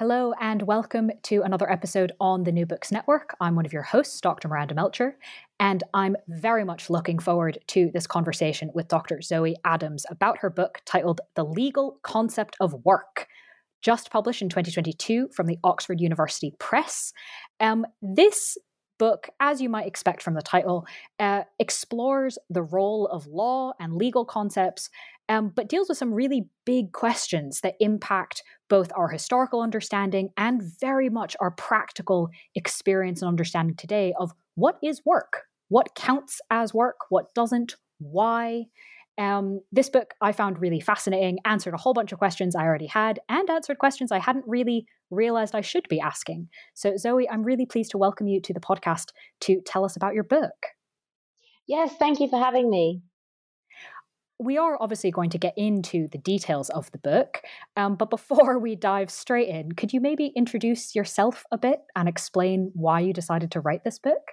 Hello, and welcome to another episode on the New Books Network. I'm one of your hosts, Dr. Miranda Melcher, and I'm very much looking forward to this conversation with Dr. Zoe Adams about her book titled The Legal Concept of Work, just published in 2022 from the Oxford University Press. Um, this book, as you might expect from the title, uh, explores the role of law and legal concepts um, but deals with some really big questions that impact both our historical understanding and very much our practical experience and understanding today of what is work, what counts as work, what doesn't, why. Um, this book I found really fascinating, answered a whole bunch of questions I already had, and answered questions I hadn't really realized I should be asking. So, Zoe, I'm really pleased to welcome you to the podcast to tell us about your book. Yes, thank you for having me we are obviously going to get into the details of the book, um, but before we dive straight in, could you maybe introduce yourself a bit and explain why you decided to write this book?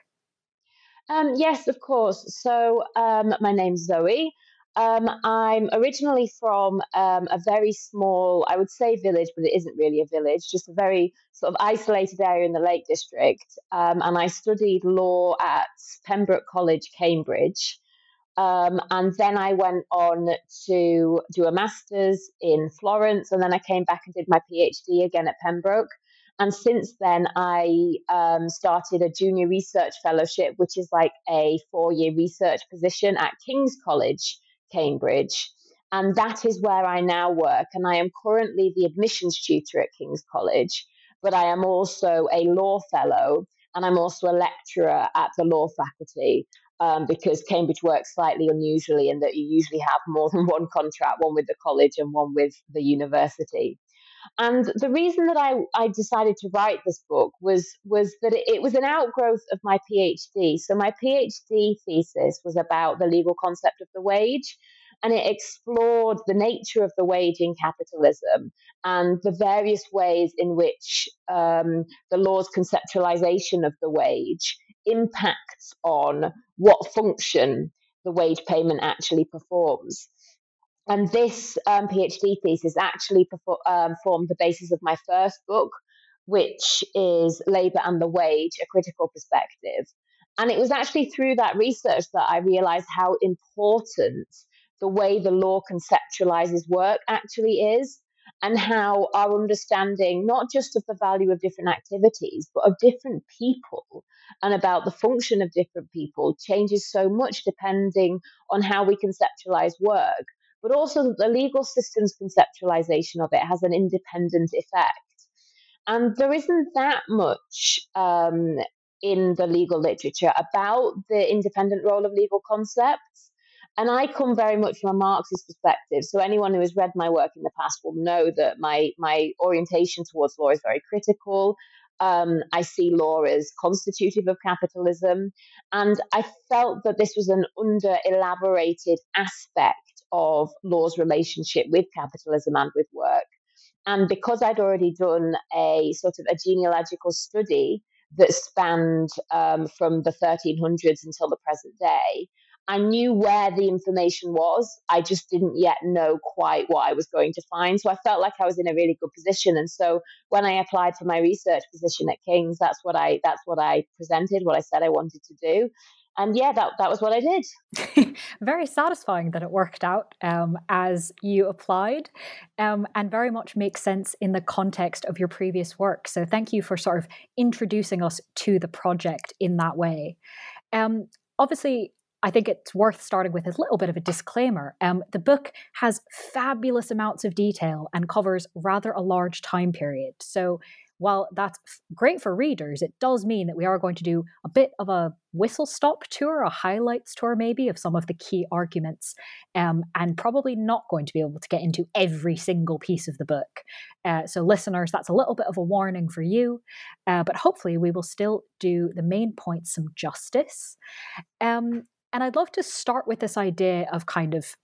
Um, yes, of course. So, um, my name's Zoe. Um, I'm originally from um, a very small, I would say village, but it isn't really a village, just a very sort of isolated area in the Lake District. Um, and I studied law at Pembroke College, Cambridge. Um, and then I went on to do a master's in Florence, and then I came back and did my PhD again at Pembroke. And since then, I um, started a junior research fellowship, which is like a four year research position at King's College, Cambridge. And that is where I now work. And I am currently the admissions tutor at King's College, but I am also a law fellow and I'm also a lecturer at the law faculty um, because Cambridge works slightly unusually in that you usually have more than one contract, one with the college and one with the university. And the reason that I, I decided to write this book was was that it, it was an outgrowth of my PhD. So my PhD thesis was about the legal concept of the wage, and it explored the nature of the wage in capitalism and the various ways in which um, the law's conceptualization of the wage impacts on what function the wage payment actually performs. And this um, PhD thesis actually um, formed the basis of my first book, which is Labour and the Wage, a critical perspective. And it was actually through that research that I realized how important the way the law conceptualizes work actually is and how our understanding, not just of the value of different activities, but of different people and about the function of different people changes so much depending on how we conceptualize work, but also the legal system's conceptualization of it has an independent effect. And there isn't that much um, in the legal literature about the independent role of legal concepts. And I come very much from a Marxist perspective. So anyone who has read my work in the past will know that my my orientation towards law is very critical. Um, I see law as constitutive of capitalism, and I felt that this was an under elaborated aspect of law's relationship with capitalism and with work. And because I'd already done a sort of a genealogical study that spanned um, from the 1300s until the present day, I knew where the information was. I just didn't yet know quite what I was going to find. So I felt like I was in a really good position. And so when I applied for my research position at King's, that's what I that's what I presented, what I said I wanted to do. And yeah, that that was what I did. very satisfying that it worked out um, as you applied, um, and very much makes sense in the context of your previous work. So thank you for sort of introducing us to the project in that way. Um, obviously, I think it's worth starting with a little bit of a disclaimer. Um, the book has fabulous amounts of detail and covers rather a large time period. So while that's great for readers, it does mean that we are going to do a bit of a whistle stop tour, a highlights tour maybe of some of the key arguments, um, and probably not going to be able to get into every single piece of the book. Uh, so, listeners, that's a little bit of a warning for you, uh, but hopefully we will still do the main points some justice. Um, and I'd love to start with this idea of kind of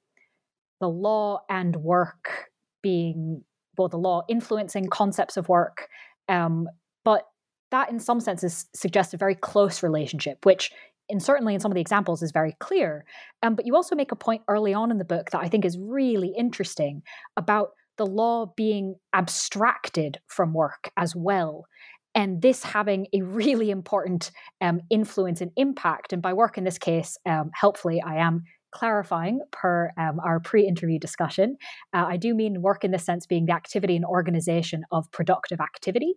the law and work being both the law influencing concepts of work, um, but that in some senses suggests a very close relationship, which in certainly in some of the examples is very clear. Um, but you also make a point early on in the book that I think is really interesting about the law being abstracted from work as well. And this having a really important um, influence and impact. And by work in this case, um, helpfully, I am clarifying per um, our pre interview discussion. Uh, I do mean work in this sense being the activity and organization of productive activity.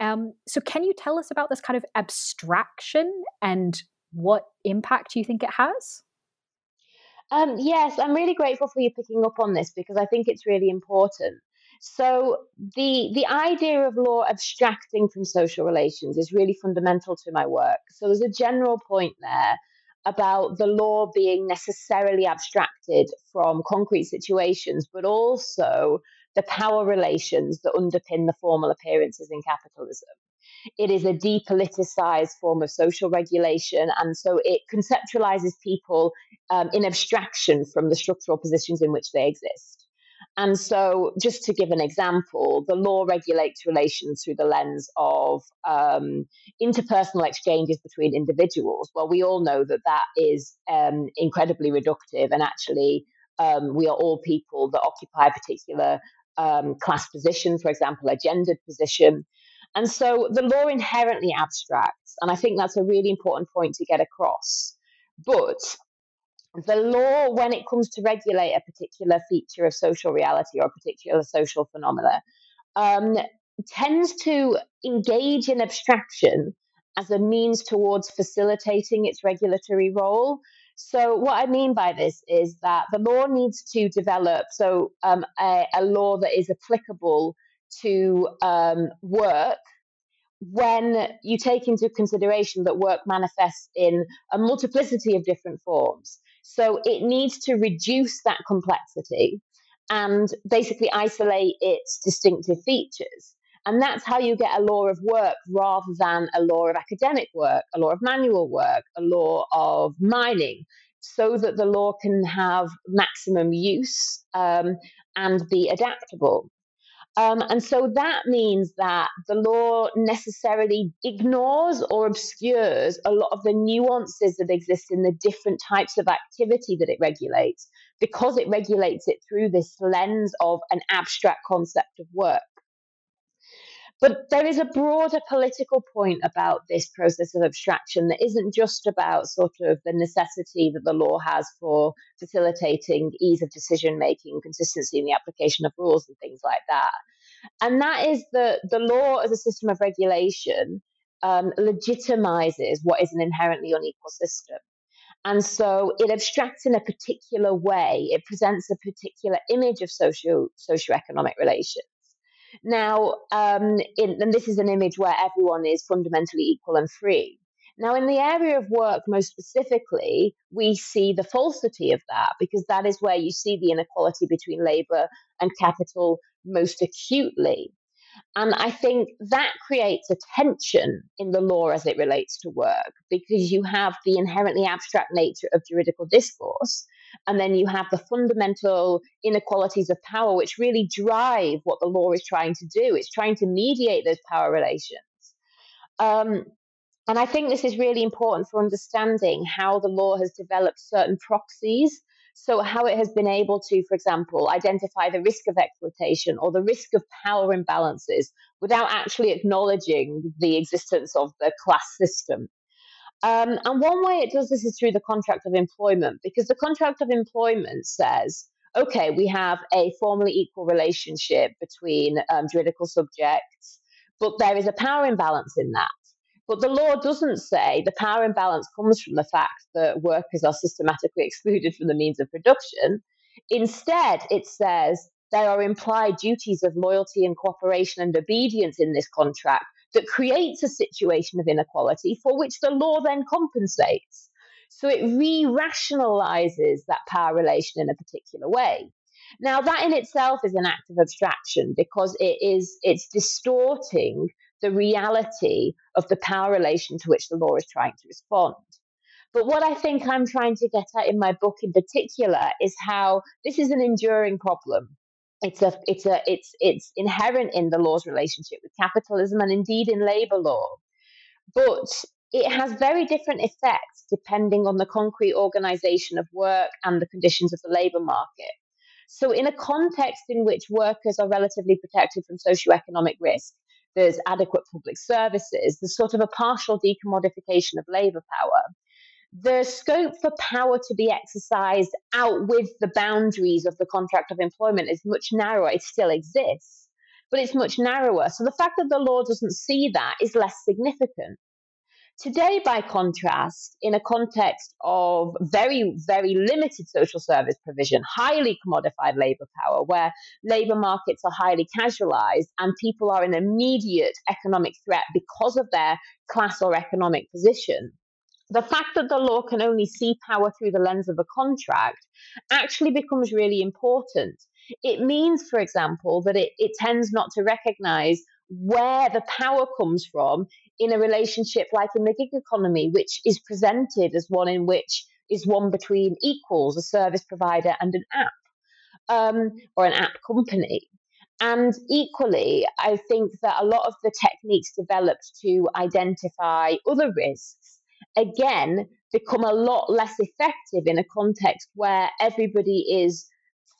Um, so, can you tell us about this kind of abstraction and what impact you think it has? Um, yes, I'm really grateful for you picking up on this because I think it's really important. So the the idea of law abstracting from social relations is really fundamental to my work. So there's a general point there about the law being necessarily abstracted from concrete situations, but also the power relations that underpin the formal appearances in capitalism. It is a depoliticized form of social regulation, and so it conceptualizes people um, in abstraction from the structural positions in which they exist. And so, just to give an example, the law regulates relations through the lens of um, interpersonal exchanges between individuals. Well, we all know that that is um, incredibly reductive, and actually, um, we are all people that occupy a particular um, class position, for example, a gendered position. And so, the law inherently abstracts, and I think that's a really important point to get across. But the law, when it comes to regulate a particular feature of social reality or a particular social phenomena, um, tends to engage in abstraction as a means towards facilitating its regulatory role. So, what I mean by this is that the law needs to develop so um, a, a, law that is applicable to um, work when you take into consideration that work manifests in a multiplicity of different forms. So it needs to reduce that complexity and basically isolate its distinctive features. And that's how you get a law of work rather than a law of academic work, a law of manual work, a law of mining, so that the law can have maximum use um, and be adaptable. Um, and so that means that the law necessarily ignores or obscures a lot of the nuances that exist in the different types of activity that it regulates because it regulates it through this lens of an abstract concept of work. But there is a broader political point about this process of abstraction that isn't just about sort of the necessity that the law has for facilitating ease of decision making, consistency in the application of rules, and things like that. And that is that the law as a system of regulation um, legitimizes what is an inherently unequal system. And so it abstracts in a particular way, it presents a particular image of socio socioeconomic relations. Now, um, in, and this is an image where everyone is fundamentally equal and free. Now, in the area of work, most specifically, we see the falsity of that because that is where you see the inequality between labor and capital most acutely. And I think that creates a tension in the law as it relates to work because you have the inherently abstract nature of juridical discourse, and then you have the fundamental inequalities of power, which really drive what the law is trying to do. It's trying to mediate those power relations. Um, and I think this is really important for understanding how the law has developed certain proxies. So, how it has been able to, for example, identify the risk of exploitation or the risk of power imbalances without actually acknowledging the existence of the class system. Um, and one way it does this is through the contract of employment, because the contract of employment says, okay, we have a formally equal relationship between um, juridical subjects, but there is a power imbalance in that. But the law doesn't say the power imbalance comes from the fact that workers are systematically excluded from the means of production. Instead, it says there are implied duties of loyalty and cooperation and obedience in this contract that creates a situation of inequality for which the law then compensates. So it re rationalizes that power relation in a particular way. Now, that in itself is an act of abstraction because it is it's distorting the reality of the power relation to which the law is trying to respond. But what I think I'm trying to get at in my book in particular is how this is an enduring problem. It's a it's a it's it's inherent in the law's relationship with capitalism and indeed in labor law. But it has very different effects depending on the concrete organization of work and the conditions of the labor market. So, in a context in which workers are relatively protected from socioeconomic risk, there's adequate public services, there's sort of a partial decommodification of labor power. The scope for power to be exercised out with the boundaries of the contract of employment is much narrower. It still exists, but it's much narrower. So the fact that the law doesn't see that is less significant. Today, by contrast, in a context of very, very limited social service provision, highly commodified labor power, where labor markets are highly casualized and people are in immediate economic threat because of their class or economic position, the fact that the law can only see power through the lens of a contract actually becomes really important. It means, for example, that it, it tends not to recognize where the power comes from in a relationship like in the gig economy, which is presented as one in which is one between equals, a service provider and an app um, or an app company. And equally, I think that a lot of the techniques developed to identify other risks, again, become a lot less effective in a context where everybody is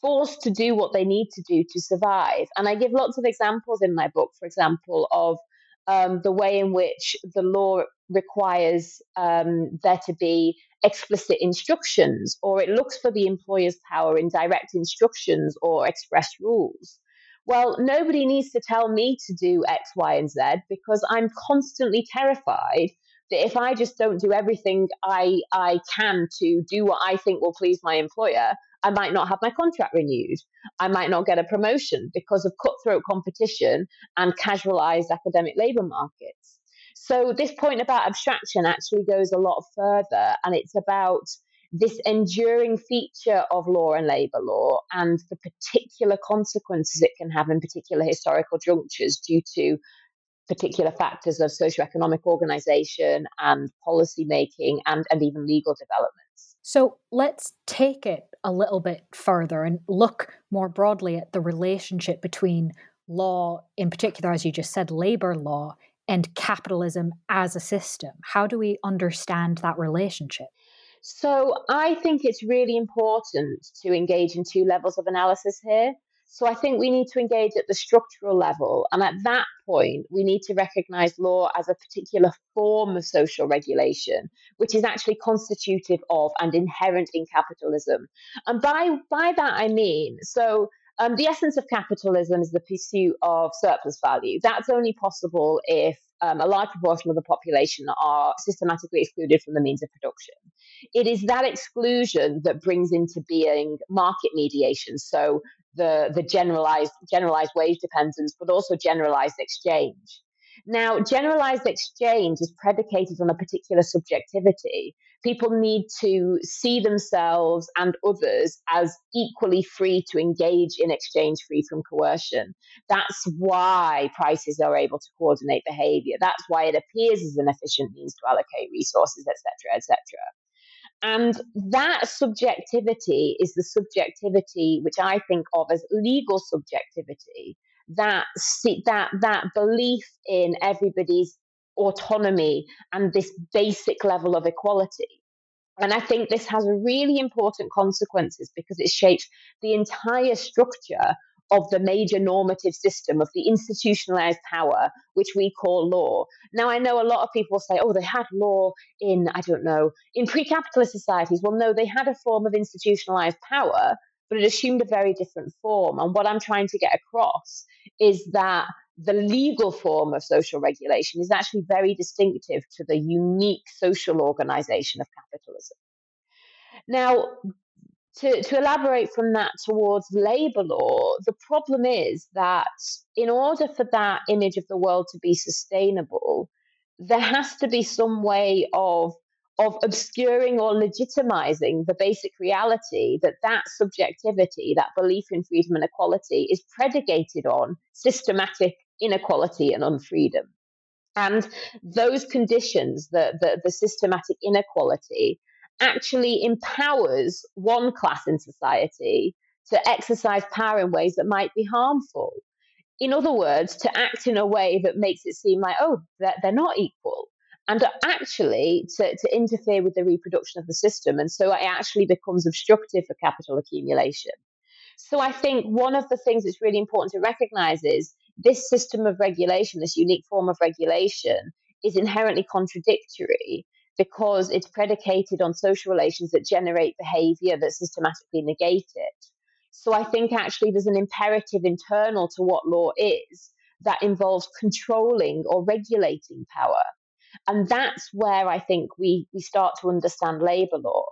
forced to do what they need to do to survive. And I give lots of examples in my book, for example, of um, the way in which the law requires um, there to be explicit instructions, or it looks for the employer's power in direct instructions or express rules. Well, nobody needs to tell me to do X, Y, and Z because I'm constantly terrified that if I just don't do everything I, I can to do what I think will please my employer, I might not have my contract renewed. I might not get a promotion because of cutthroat competition and casualized academic labor markets. So, this point about abstraction actually goes a lot further, and it's about this enduring feature of law and labor law and the particular consequences it can have in particular historical junctures due to particular factors of socioeconomic organization and policy making and, and even legal developments. So let's take it a little bit further and look more broadly at the relationship between law, in particular, as you just said, labor law, and capitalism as a system. How do we understand that relationship? So I think it's really important to engage in two levels of analysis here. So I think we need to engage at the structural level. And at that point, we need to recognize law as a particular form of social regulation, which is actually constitutive of and inherent in capitalism. And by, by that, I mean, so um, the essence of capitalism is the pursuit of surplus value. That's only possible if um, a large proportion of the population are systematically excluded from the means of production. It is that exclusion that brings into being market mediation. So the, the generalized, generalized wage dependence, but also generalized exchange. Now, generalized exchange is predicated on a particular subjectivity. People need to see themselves and others as equally free to engage in exchange free from coercion. That's why prices are able to coordinate behavior. That's why it appears as an efficient means to allocate resources, etc., etc. And that subjectivity is the subjectivity which I think of as legal subjectivity. That that that belief in everybody's autonomy and this basic level of equality. And I think this has really important consequences because it shapes the entire structure of the major normative system of the institutionalized power, which we call law. Now, I know a lot of people say, oh, they had law in, I don't know, in pre capitalist societies. Well, no, they had a form of institutionalized power, but it assumed a very different form. And what I'm trying to get across is that the legal form of social regulation is actually very distinctive to the unique social organization of capitalism. Now, to, to elaborate from that towards labor law, the problem is that in order for that image of the world to be sustainable, there has to be some way of of obscuring or legitimizing the basic reality that that subjectivity, that belief in freedom and equality, is predicated on systematic inequality and unfreedom. And those conditions, the, the, the systematic inequality, actually empowers one class in society to exercise power in ways that might be harmful. In other words, to act in a way that makes it seem like, oh, they're, they're not equal. And actually, to, to interfere with the reproduction of the system. And so it actually becomes obstructive for capital accumulation. So I think one of the things that's really important to recognize is this system of regulation, this unique form of regulation, is inherently contradictory because it's predicated on social relations that generate behavior that systematically negate it. So I think actually there's an imperative internal to what law is that involves controlling or regulating power. And that's where I think we, we start to understand labor law.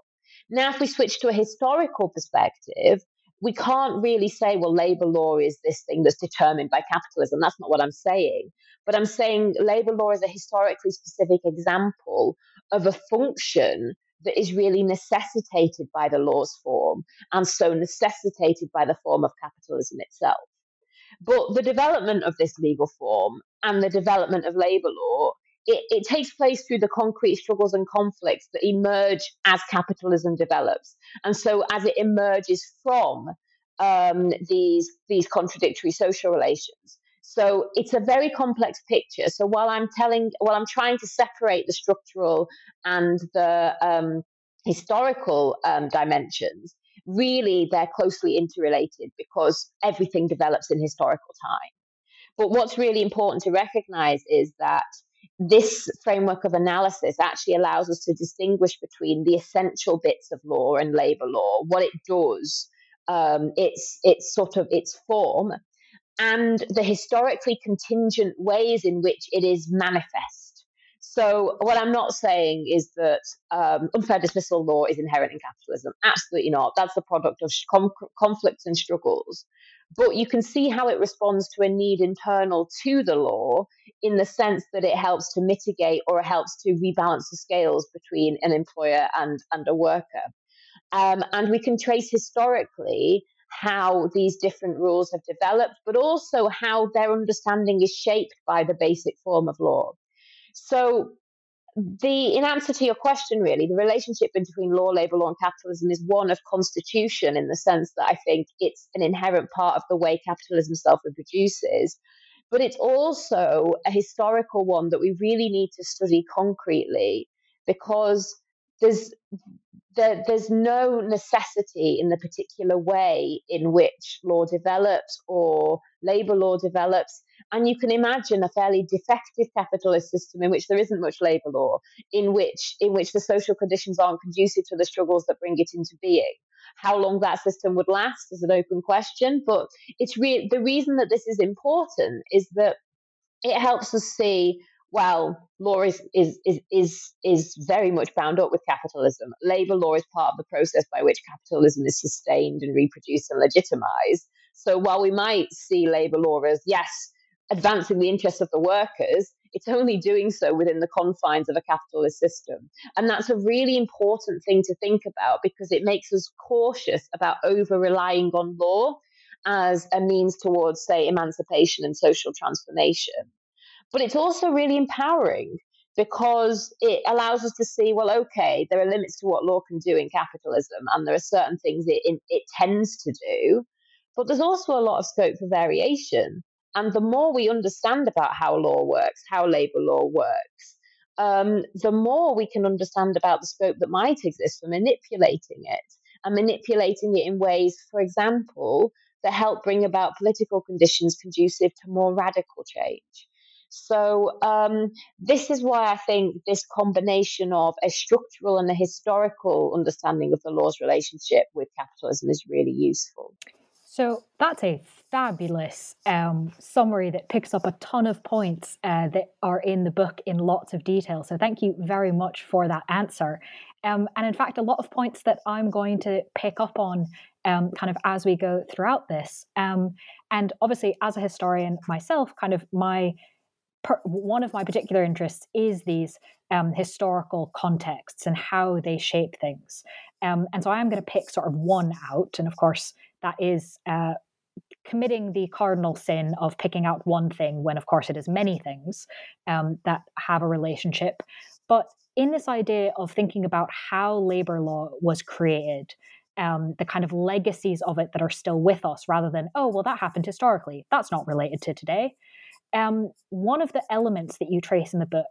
Now, if we switch to a historical perspective, we can't really say, well, labor law is this thing that's determined by capitalism. That's not what I'm saying. But I'm saying labor law is a historically specific example of a function that is really necessitated by the law's form and so necessitated by the form of capitalism itself. But the development of this legal form and the development of labor law it, it, takes place through the concrete struggles and conflicts that emerge as capitalism develops. And so, as it emerges from um, these, these contradictory social relations. So, it's a very complex picture. So, while I'm telling, while I'm trying to separate the structural and the um, historical um, dimensions, really they're closely interrelated because everything develops in historical time. But what's really important to recognize is that this framework of analysis actually allows us to distinguish between the essential bits of law and labor law, what it does, um, its its sort of its form, and the historically contingent ways in which it is manifest. So, what I'm not saying is that um, unfair dismissal law is inherent in capitalism. Absolutely not. That's the product of com- conflicts and struggles but you can see how it responds to a need internal to the law in the sense that it helps to mitigate or helps to rebalance the scales between an employer and, and a worker. Um, and we can trace historically how these different rules have developed, but also how their understanding is shaped by the basic form of law. So, the in answer to your question really the relationship between law labor law and capitalism is one of constitution in the sense that i think it's an inherent part of the way capitalism self reproduces but it's also a historical one that we really need to study concretely because there's there, there's no necessity in the particular way in which law develops or labor law develops and you can imagine a fairly defective capitalist system in which there isn't much labor law, in which in which the social conditions aren't conducive to the struggles that bring it into being. How long that system would last is an open question, but it's re- the reason that this is important is that it helps us see well, law is, is, is, is, is very much bound up with capitalism. Labor law is part of the process by which capitalism is sustained and reproduced and legitimized. So while we might see labor law as, yes, advancing the interests of the workers, it's only doing so within the confines of a capitalist system. And that's a really important thing to think about because it makes us cautious about over relying on law as a means towards, say, emancipation and social transformation. But it's also really empowering because it allows us to see, well, okay, there are limits to what law can do in capitalism, and there are certain things it, it tends to do. But there's also a lot of scope for variation. And the more we understand about how law works, how labor law works, um, the more we can understand about the scope that might exist for manipulating it and manipulating it in ways, for example, that help bring about political conditions conducive to more radical change. So, um, this is why I think this combination of a structural and a historical understanding of the law's relationship with capitalism is really useful. So that's a fabulous um, summary that picks up a ton of points uh, that are in the book in lots of detail. So thank you very much for that answer. Um, and in fact, a lot of points that I'm going to pick up on um, kind of as we go throughout this. Um, and obviously, as a historian myself, kind of my per, one of my particular interests is these um, historical contexts and how they shape things. Um, and so I am going to pick sort of one out, and of course, that is. Uh, committing the cardinal sin of picking out one thing when, of course, it is many things um, that have a relationship. But in this idea of thinking about how labor law was created, um, the kind of legacies of it that are still with us, rather than, oh, well, that happened historically. That's not related to today. Um, one of the elements that you trace in the book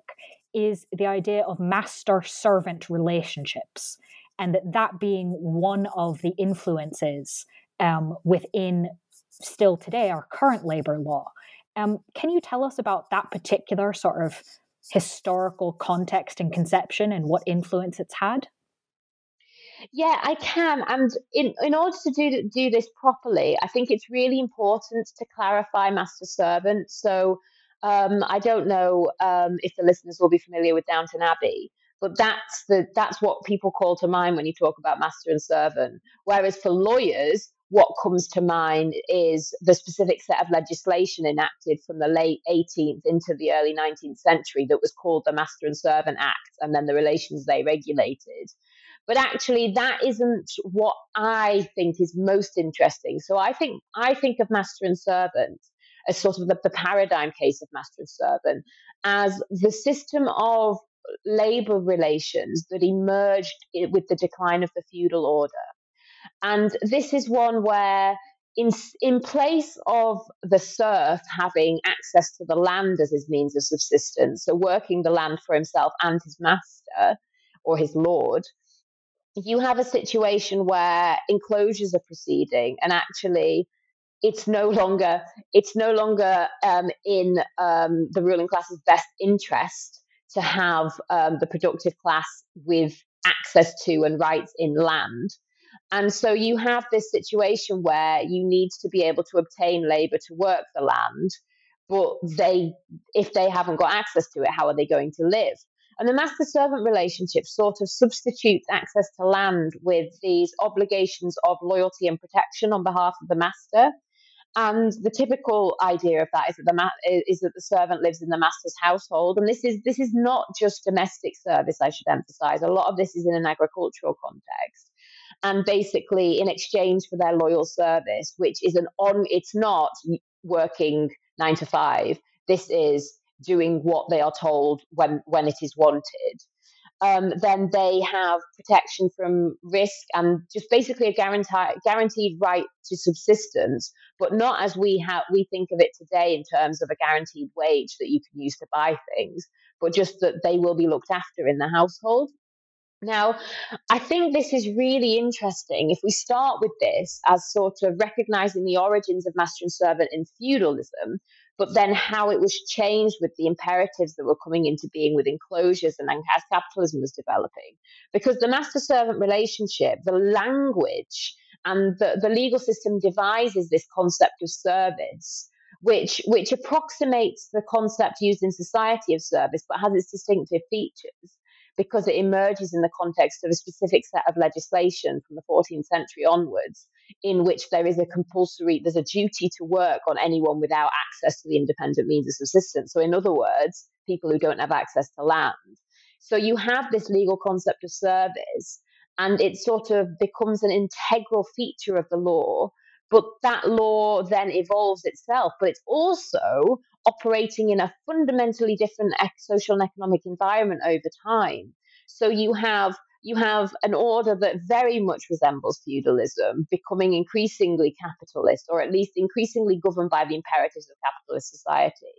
is the idea of master servant relationships, and that that being one of the influences um, within still today our current labor law. Um, can you tell us about that particular sort of historical context and conception and what influence it's had? Yeah, I can. And in, in order to do, do this properly, I think it's really important to clarify master servant. So um, I don't know um, if the listeners will be familiar with Downton Abbey, but that's the that's what people call to mind when you talk about master and servant. Whereas for lawyers, what comes to mind is the specific set of legislation enacted from the late 18th into the early 19th century that was called the Master and Servant Act, and then the relations they regulated. But actually, that isn't what I think is most interesting. So I think I think of master and servant as sort of the, the paradigm case of master and servant as the system of labor relations that emerged with the decline of the feudal order and this is one where, in, in place of the serf having access to the land as his means of subsistence, so working the land for himself and his master or his lord, you have a situation where enclosures are proceeding and actually it's no longer it's no longer um, in um, the ruling class's best interest to have um, the productive class with access to and rights in land and so you have this situation where you need to be able to obtain labor to work the land, but they, if they haven't got access to it, how are they going to live? And the master servant relationship sort of substitutes access to land with these obligations of loyalty and protection on behalf of the master. And the typical idea of that is that the ma- is that the servant lives in the master's household, and this is this is not just domestic service. I should emphasize. A lot of this is in an agricultural context, and basically in exchange for their loyal service, which is an on, it's not working nine to five. This is doing what they are told when when it is wanted. Um, then they have protection from risk and just basically a guaranteed guaranteed right to subsistence, but not as we have we think of it today in terms of a guaranteed wage that you can use to buy things, but just that they will be looked after in the household. Now, I think this is really interesting. If we start with this as sort of recognizing the origins of master and servant in feudalism, but then how it was changed with the imperatives that were coming into being with enclosures and then as capitalism was developing. Because the master servant relationship, the language, and the, the legal system devises this concept of service. Which, which approximates the concept used in society of service, but has its distinctive features because it emerges in the context of a specific set of legislation from the 14th century onwards, in which there is a compulsory, there's a duty to work on anyone without access to the independent means of subsistence. So, in other words, people who don't have access to land. So, you have this legal concept of service, and it sort of becomes an integral feature of the law. But that law then evolves itself, but it's also operating in a fundamentally different social and economic environment over time. So you have you have an order that very much resembles feudalism, becoming increasingly capitalist, or at least increasingly governed by the imperatives of capitalist society.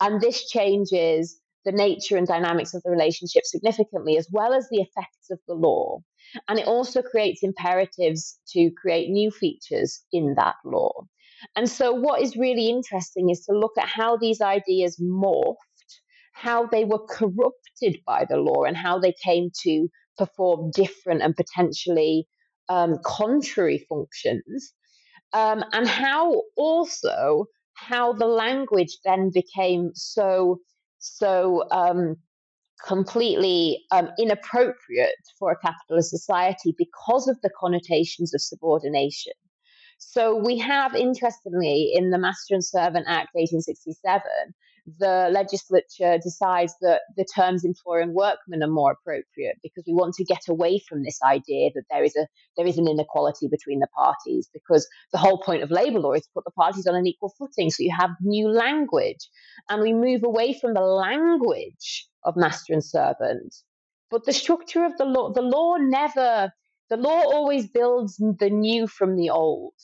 And this changes the nature and dynamics of the relationship significantly, as well as the effects of the law. And it also creates imperatives to create new features in that law. And so, what is really interesting is to look at how these ideas morphed, how they were corrupted by the law, and how they came to perform different and potentially um, contrary functions, um, and how also how the language then became so so um, completely um, inappropriate for a capitalist society because of the connotations of subordination. So we have, interestingly, in the Master and Servant Act 1867, the legislature decides that the terms employer and workman are more appropriate because we want to get away from this idea that there is a there is an inequality between the parties because the whole point of labor law is to put the parties on an equal footing. So you have new language and we move away from the language of master and servant. But the structure of the law the law never the law always builds the new from the old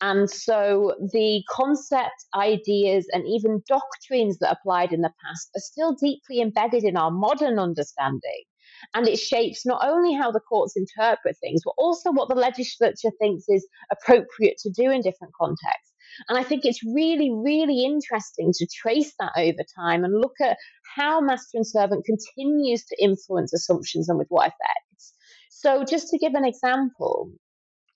and so the concept, ideas, and even doctrines that applied in the past are still deeply embedded in our modern understanding. And it shapes not only how the courts interpret things, but also what the legislature thinks is appropriate to do in different contexts. And I think it's really, really interesting to trace that over time and look at how master and servant continues to influence assumptions and with what effects. So, just to give an example,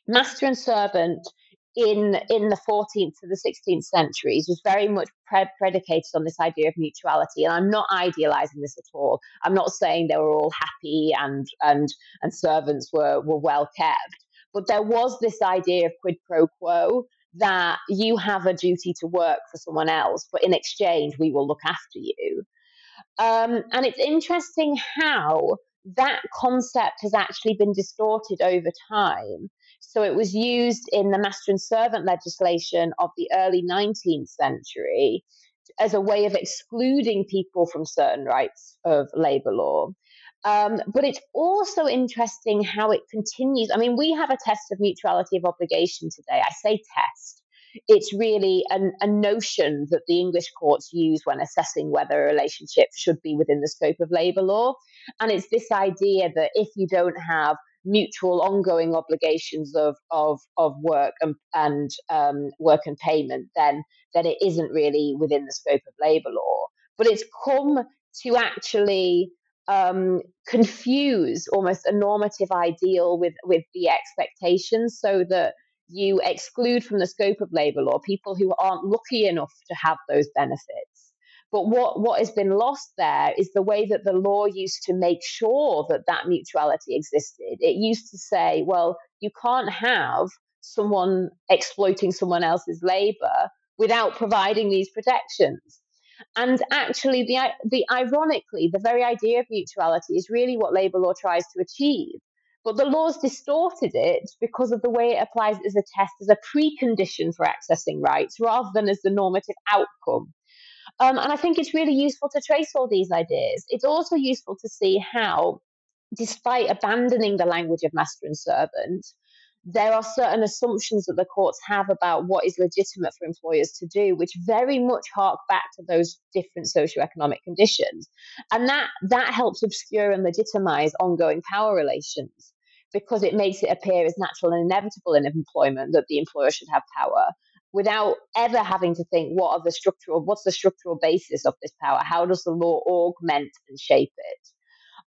master and servant in in the 14th to the 16th centuries was very much pre- predicated on this idea of mutuality and i'm not idealizing this at all. I'm not saying they were all happy and and and servants were were well kept but there was this idea of quid pro quo that you have a duty to work for someone else but in exchange we will look after you. Um, and it's interesting how that concept has actually been distorted over time so it was used in the master and servant legislation of the early 19th century as a way of excluding people from certain rights of labor law. Um, but it's also interesting how it continues. I mean, we have a test of mutuality of obligation today. I say test. It's really an, a notion that the English courts use when assessing whether a relationship should be within the scope of labour law. And it's this idea that if you don't have mutual ongoing obligations of of of work and, and um, work and payment, then then it isn't really within the scope of labour law. But it's come to actually um, confuse almost a normative ideal with with the expectations, so that you exclude from the scope of labour law people who aren't lucky enough to have those benefits. But what, what has been lost there is the way that the law used to make sure that that mutuality existed. It used to say, well, you can't have someone exploiting someone else's labor without providing these protections. And actually, the, the ironically, the very idea of mutuality is really what labor law tries to achieve. But the law's distorted it because of the way it applies as a test as a precondition for accessing rights rather than as the normative outcome. Um, and I think it's really useful to trace all these ideas. It's also useful to see how, despite abandoning the language of master and servant, there are certain assumptions that the courts have about what is legitimate for employers to do, which very much hark back to those different socioeconomic conditions. And that, that helps obscure and legitimize ongoing power relations because it makes it appear as natural and inevitable in employment that the employer should have power without ever having to think what are the structural what's the structural basis of this power? How does the law augment and shape it?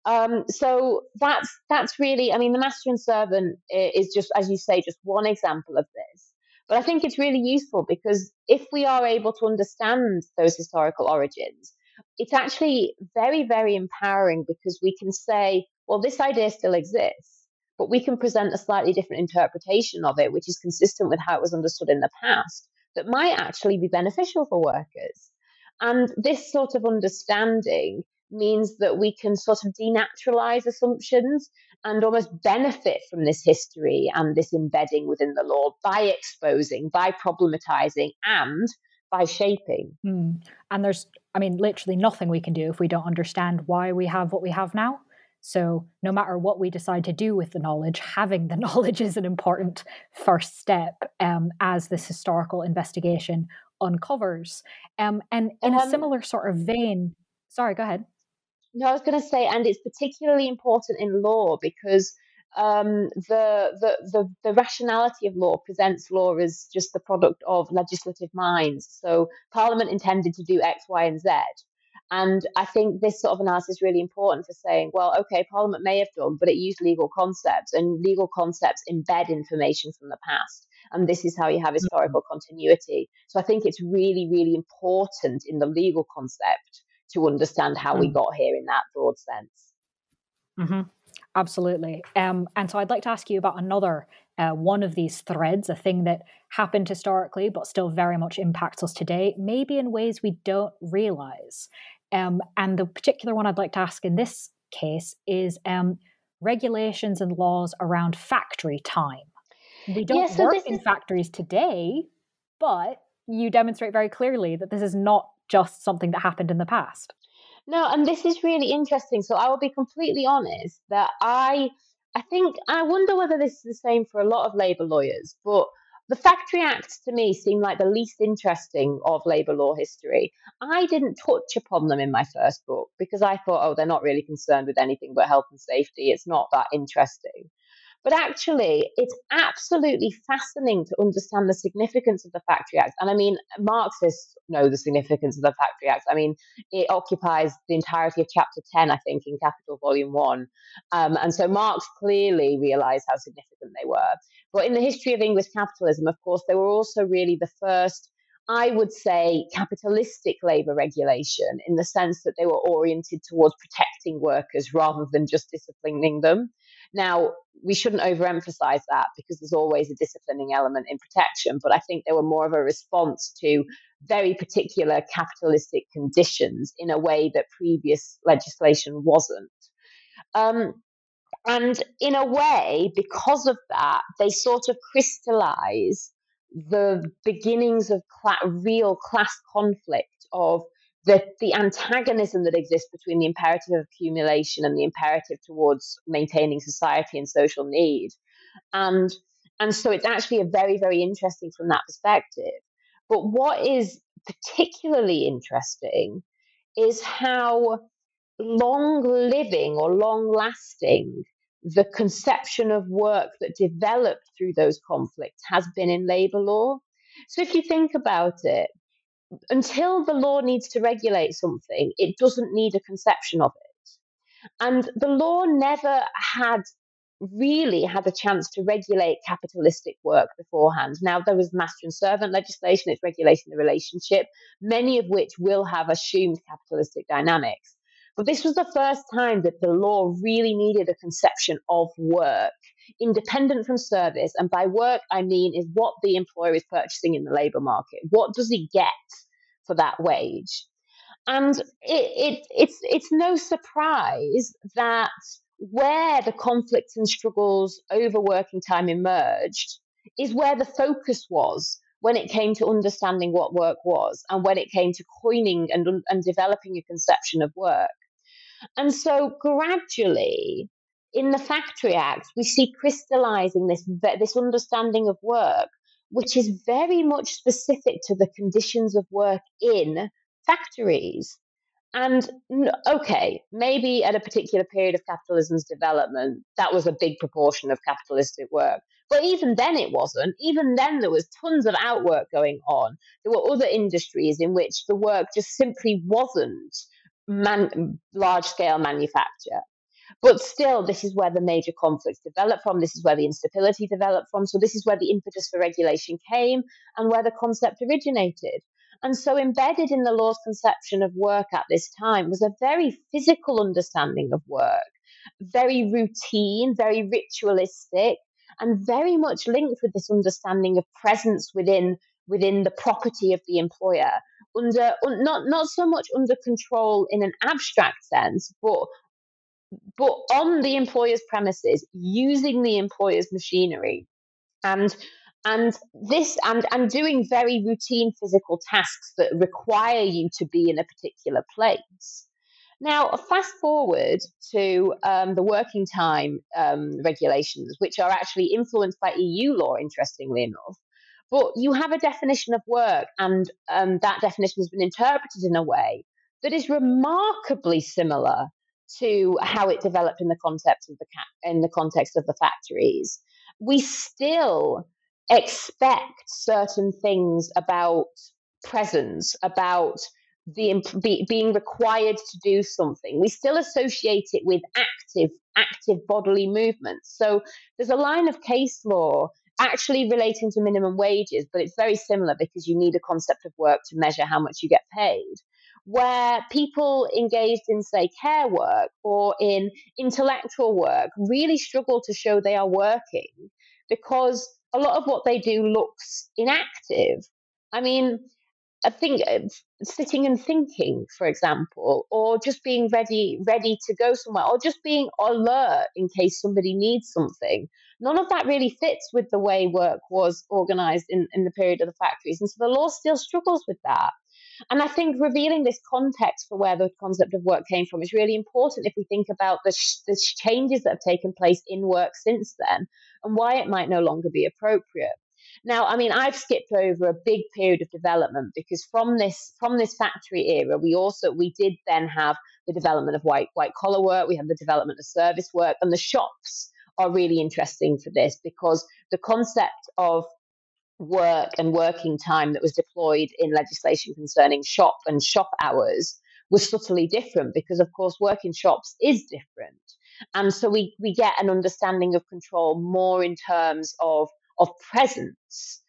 Um, so that's that's really i mean the master and servant is just as you say just one example of this. But i think it's really useful because if we are able to understand those historical origins it's actually very very empowering because we can say well this idea still exists but we can present a slightly different interpretation of it, which is consistent with how it was understood in the past, that might actually be beneficial for workers. And this sort of understanding means that we can sort of denaturalize assumptions and almost benefit from this history and this embedding within the law by exposing, by problematizing, and by shaping. Mm. And there's, I mean, literally nothing we can do if we don't understand why we have what we have now. So, no matter what we decide to do with the knowledge, having the knowledge is an important first step um, as this historical investigation uncovers. Um, and in um, a similar sort of vein, sorry, go ahead. No, I was going to say, and it's particularly important in law because um, the, the, the the rationality of law presents law as just the product of legislative minds. So Parliament intended to do X, Y, and Z, and I think this sort of analysis is really important for saying, well, okay, Parliament may have done, but it used legal concepts, and legal concepts embed information from the past. And this is how you have historical mm-hmm. continuity. So I think it's really, really important in the legal concept to understand how mm. we got here in that broad sense. Mm-hmm. Absolutely. Um, and so I'd like to ask you about another uh, one of these threads, a thing that happened historically but still very much impacts us today, maybe in ways we don't realize. Um, and the particular one I'd like to ask in this case is um, regulations and laws around factory time. We don't yeah, so work in is... factories today, but you demonstrate very clearly that this is not just something that happened in the past. No, and this is really interesting. So I will be completely honest that I I think I wonder whether this is the same for a lot of labour lawyers, but the Factory Acts to me seem like the least interesting of labour law history. I didn't touch upon them in my first book because I thought, oh, they're not really concerned with anything but health and safety. It's not that interesting. But actually, it's absolutely fascinating to understand the significance of the Factory Act. And I mean, Marxists know the significance of the Factory Act. I mean, it occupies the entirety of Chapter 10, I think, in Capital Volume 1. Um, and so Marx clearly realized how significant they were. But in the history of English capitalism, of course, they were also really the first I would say, capitalistic labour regulation in the sense that they were oriented towards protecting workers rather than just disciplining them. Now, we shouldn't overemphasize that because there's always a disciplining element in protection, but I think they were more of a response to very particular capitalistic conditions in a way that previous legislation wasn't. Um, and in a way, because of that, they sort of crystallize the beginnings of cl- real class conflict of the, the antagonism that exists between the imperative of accumulation and the imperative towards maintaining society and social need. And, and so it's actually a very, very interesting from that perspective. But what is particularly interesting is how long living or long lasting the conception of work that developed through those conflicts has been in labor law. So if you think about it, until the law needs to regulate something, it doesn't need a conception of it. And the law never had really had a chance to regulate capitalistic work beforehand. Now, there was master and servant legislation, it's regulating the relationship, many of which will have assumed capitalistic dynamics. But this was the first time that the law really needed a conception of work, independent from service. And by work, I mean is what the employer is purchasing in the labor market. What does he get for that wage? And it, it, it's, it's no surprise that where the conflicts and struggles over working time emerged is where the focus was when it came to understanding what work was and when it came to coining and, and developing a conception of work. And so gradually, in the Factory Act, we see crystallizing this, this understanding of work, which is very much specific to the conditions of work in factories. And okay, maybe at a particular period of capitalism's development, that was a big proportion of capitalistic work. But even then, it wasn't. Even then, there was tons of outwork going on. There were other industries in which the work just simply wasn't man, large scale manufacture. But still, this is where the major conflicts developed from. This is where the instability developed from. So, this is where the impetus for regulation came and where the concept originated. And so, embedded in the law's conception of work at this time was a very physical understanding of work, very routine, very ritualistic, and very much linked with this understanding of presence within within the property of the employer under not not so much under control in an abstract sense but but on the employer's premises using the employer's machinery. And and this and and doing very routine physical tasks that require you to be in a particular place. Now fast forward to um, the working time um, regulations which are actually influenced by eu law interestingly enough but you have a definition of work, and um, that definition has been interpreted in a way that is remarkably similar to how it developed in the context of the in the context of the factories. We still expect certain things about presence, about the be, being required to do something. We still associate it with active active bodily movements. So there's a line of case law actually relating to minimum wages, but it's very similar because you need a concept of work to measure how much you get paid, where people engaged in, say, care work or in intellectual work really struggle to show they are working because a lot of what they do looks inactive. I mean, I think uh, sitting and thinking, for example, or just being ready, ready to go somewhere, or just being alert in case somebody needs something. None of that really fits with the way work was organized in, in the period of the factories. And so the law still struggles with that. And I think revealing this context for where the concept of work came from is really important if we think about the, sh- the changes that have taken place in work since then and why it might no longer be appropriate. Now, I mean, I've skipped over a big period of development because from this from this factory era, we also we did then have the development of white white collar work. We had the development of service work, and the shops are really interesting for this because the concept of work and working time that was deployed in legislation concerning shop and shop hours was subtly different because of course work in shops is different and so we we get an understanding of control more in terms of of presence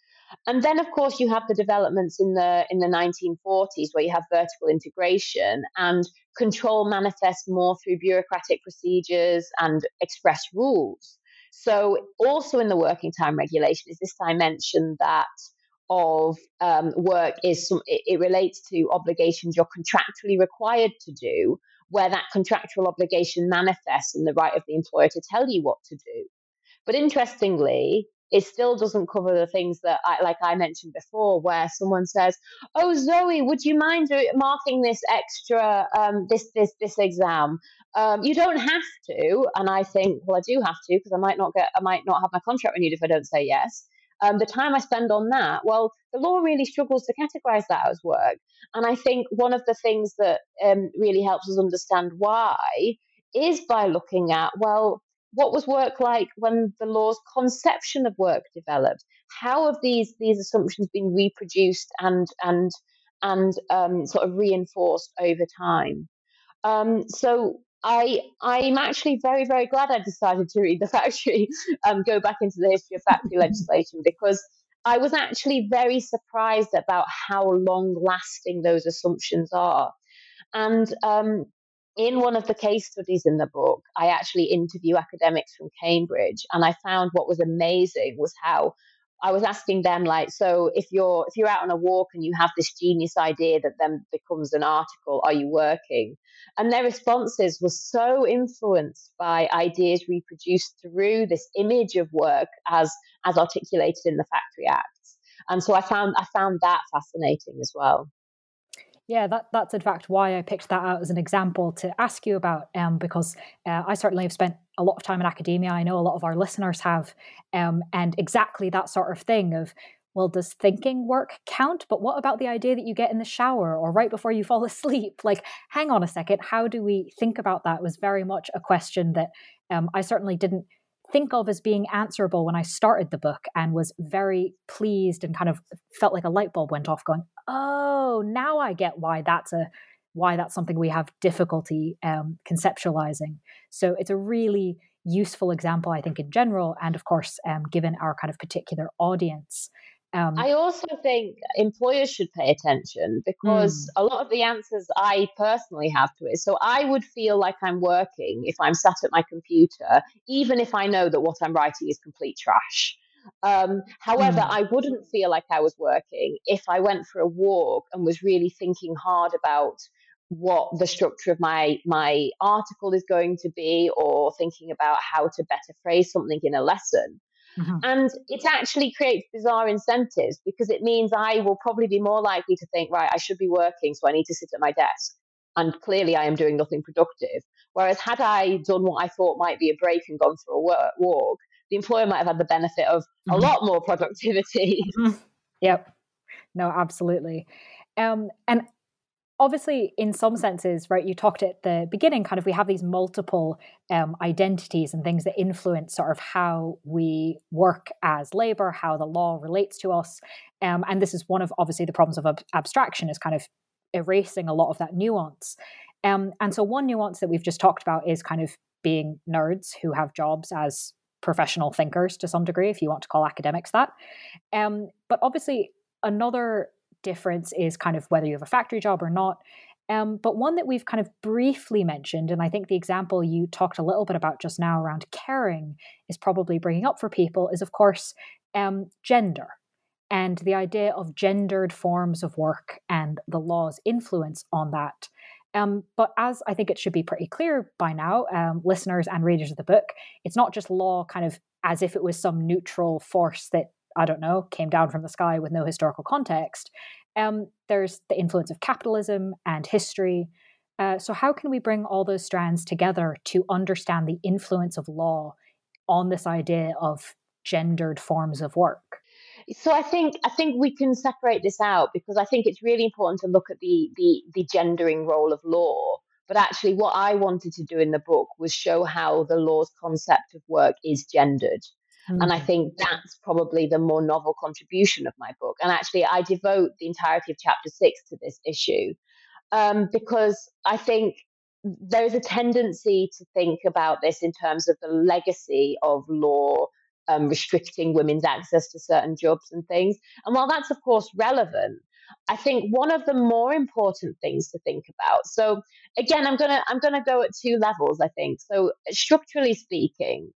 and then of course you have the developments in the in the 1940s where you have vertical integration and control manifests more through bureaucratic procedures and express rules so, also in the working time regulation is this dimension that of um, work is some, it, it relates to obligations you're contractually required to do, where that contractual obligation manifests in the right of the employer to tell you what to do. But interestingly, it still doesn't cover the things that I, like I mentioned before, where someone says, "Oh, Zoe, would you mind marking this extra um, this this this exam?" Um, you don't have to, and I think, well, I do have to because I might not get, I might not have my contract renewed if I don't say yes. Um, the time I spend on that, well, the law really struggles to categorize that as work. And I think one of the things that um, really helps us understand why is by looking at, well, what was work like when the law's conception of work developed? How have these these assumptions been reproduced and and and um, sort of reinforced over time? Um, so I I'm actually very very glad I decided to read the factory, um, go back into the history of factory legislation because I was actually very surprised about how long lasting those assumptions are, and um, in one of the case studies in the book, I actually interview academics from Cambridge, and I found what was amazing was how I was asking them like, so if you're if you're out on a walk and you have this genius idea that then becomes an article, are you working? And their responses were so influenced by ideas reproduced through this image of work as as articulated in the Factory Acts. And so I found I found that fascinating as well. Yeah, that, that's in fact why I picked that out as an example to ask you about, um, because uh, I certainly have spent a lot of time in academia. I know a lot of our listeners have, um, and exactly that sort of thing of, well, does thinking work count? But what about the idea that you get in the shower or right before you fall asleep? Like, hang on a second, how do we think about that? Was very much a question that um, I certainly didn't think of as being answerable when I started the book and was very pleased and kind of felt like a light bulb went off going, oh, now I get why that's a why that's something we have difficulty um, conceptualizing. So it's a really useful example, I think, in general, and of course, um, given our kind of particular audience. Um, I also think employers should pay attention because mm. a lot of the answers I personally have to it. So I would feel like I'm working if I'm sat at my computer, even if I know that what I'm writing is complete trash. Um, however, mm. I wouldn't feel like I was working if I went for a walk and was really thinking hard about what the structure of my my article is going to be or thinking about how to better phrase something in a lesson mm-hmm. and it actually creates bizarre incentives because it means i will probably be more likely to think right i should be working so i need to sit at my desk and clearly i am doing nothing productive whereas had i done what i thought might be a break and gone for a work, walk the employer might have had the benefit of mm-hmm. a lot more productivity. Mm-hmm. Yep. No, absolutely. Um, and obviously, in some senses, right, you talked at the beginning, kind of, we have these multiple um, identities and things that influence sort of how we work as labor, how the law relates to us. Um, and this is one of obviously the problems of ab- abstraction is kind of erasing a lot of that nuance. Um, and so, one nuance that we've just talked about is kind of being nerds who have jobs as professional thinkers to some degree, if you want to call academics that. Um, but obviously, another difference is kind of whether you have a factory job or not. Um, but one that we've kind of briefly mentioned, and I think the example you talked a little bit about just now around caring is probably bringing up for people, is of course um, gender and the idea of gendered forms of work and the law's influence on that. Um, but as I think it should be pretty clear by now, um, listeners and readers of the book, it's not just law kind of as if it was some neutral force that, I don't know, came down from the sky with no historical context. Um, there's the influence of capitalism and history. Uh, so, how can we bring all those strands together to understand the influence of law on this idea of gendered forms of work? So I think I think we can separate this out because I think it's really important to look at the the the gendering role of law. But actually, what I wanted to do in the book was show how the law's concept of work is gendered. Mm-hmm. And I mm. think that's probably the more novel contribution of my book. And actually, I devote the entirety of chapter six to this issue um, because I think there's a tendency to think about this in terms of the legacy of law um, restricting women's access to certain jobs and things. And while that's, of course, relevant, I think one of the more important things to think about. So again, I'm gonna I'm gonna go at two levels. I think so. Structurally speaking,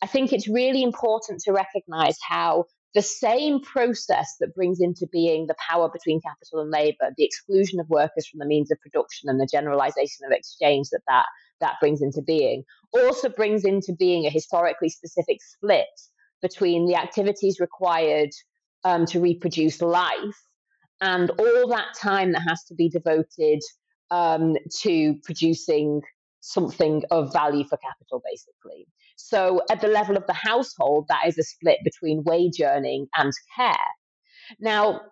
I think it's really important to recognize how the same process that brings into being the power between capital and labor, the exclusion of workers from the means of production, and the generalization of exchange that that, that brings into being, also brings into being a historically specific split between the activities required um, to reproduce life and all that time that has to be devoted um, to producing something of value for capital, basically. So, at the level of the household, that is a split between wage earning and care. Now,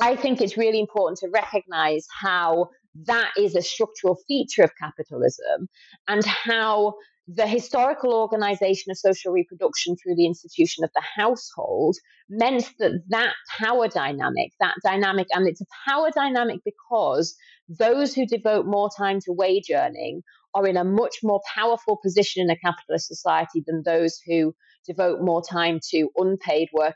I think it's really important to recognize how that is a structural feature of capitalism and how the historical organization of social reproduction through the institution of the household meant that that power dynamic, that dynamic, and it's a power dynamic because those who devote more time to wage earning are in a much more powerful position in a capitalist society than those who devote more time to unpaid work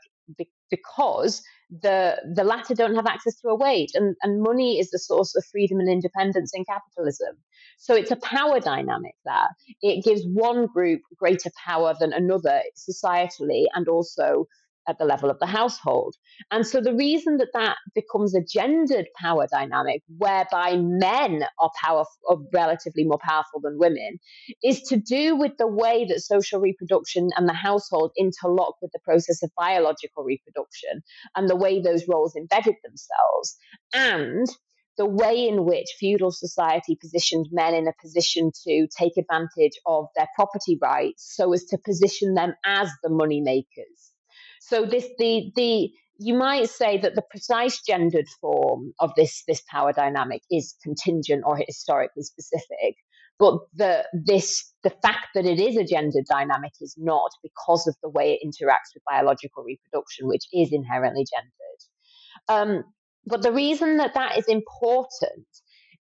because the the latter don't have access to a wage and, and money is the source of freedom and independence in capitalism. So it's a power dynamic there. It gives one group greater power than another societally and also at the level of the household. And so the reason that that becomes a gendered power dynamic, whereby men are powerful, are relatively more powerful than women, is to do with the way that social reproduction and the household interlock with the process of biological reproduction and the way those roles embedded themselves. And the way in which feudal society positioned men in a position to take advantage of their property rights so as to position them as the money makers so this the the you might say that the precise gendered form of this this power dynamic is contingent or historically specific, but the this the fact that it is a gendered dynamic is not because of the way it interacts with biological reproduction, which is inherently gendered. Um, but the reason that that is important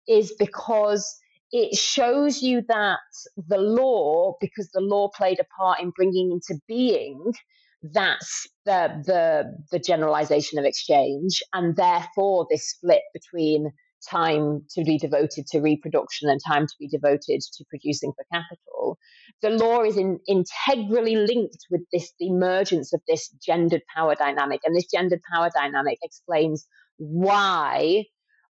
is because it shows you that the law, because the law played a part in bringing into being that's the, the, the generalization of exchange, and therefore this split between time to be devoted to reproduction and time to be devoted to producing for capital. The law is in, integrally linked with this emergence of this gendered power dynamic, and this gendered power dynamic explains why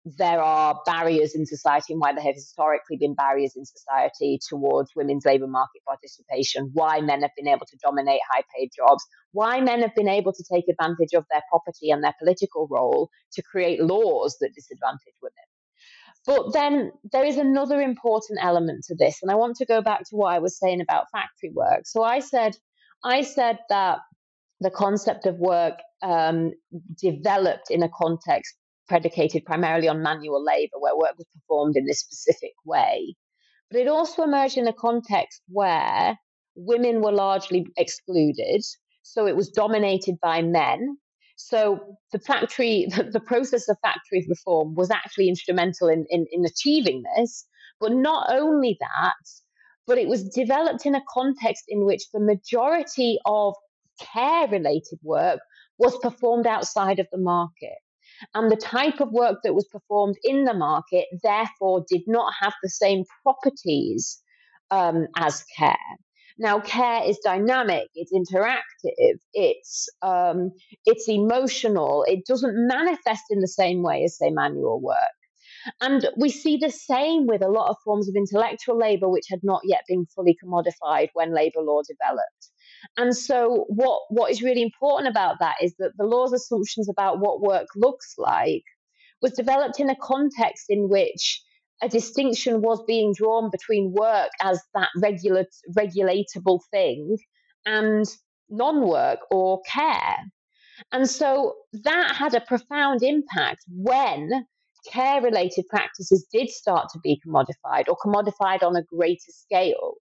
there are barriers in society and why there have historically been barriers in society towards women's labour market participation, why men have been able to dominate high paid jobs, why men have been able to take advantage of their property and their political role to create laws that disadvantage women. But then there is another important element to this, and I want to go back to what I was saying about factory work. So I said, I said that the concept of work um, developed in a context predicated primarily on manual labor, where work was performed in this specific way. But it also emerged in a context where women were largely excluded. So it was dominated by men. So the factory, the, process of factory reform was actually instrumental in, in, in achieving this. But not only that, but it was developed in a context in which the majority of care related work was performed outside of the market. And the type of work that was performed in the market, therefore, did not have the same properties um, as care. Now, care is dynamic, it's interactive, it's um, it's emotional. It doesn't manifest in the same way as say manual work. And we see the same with a lot of forms of intellectual labor, which had not yet been fully commodified when labor law developed. And so, what, what is really important about that is that the law's assumptions about what work looks like was developed in a context in which a distinction was being drawn between work as that regular, regulatable thing and non work or care. And so that had a profound impact when care related practices did start to be commodified or commodified on a greater scale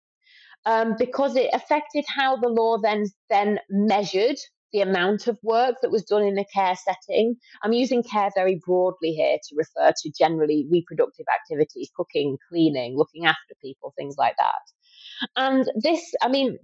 um, because it affected how the law then then measured the amount of work that was done in a care setting. I'm using care very broadly here to refer to generally reproductive activities, cooking, cleaning, looking after people, things like that. And this, I mean,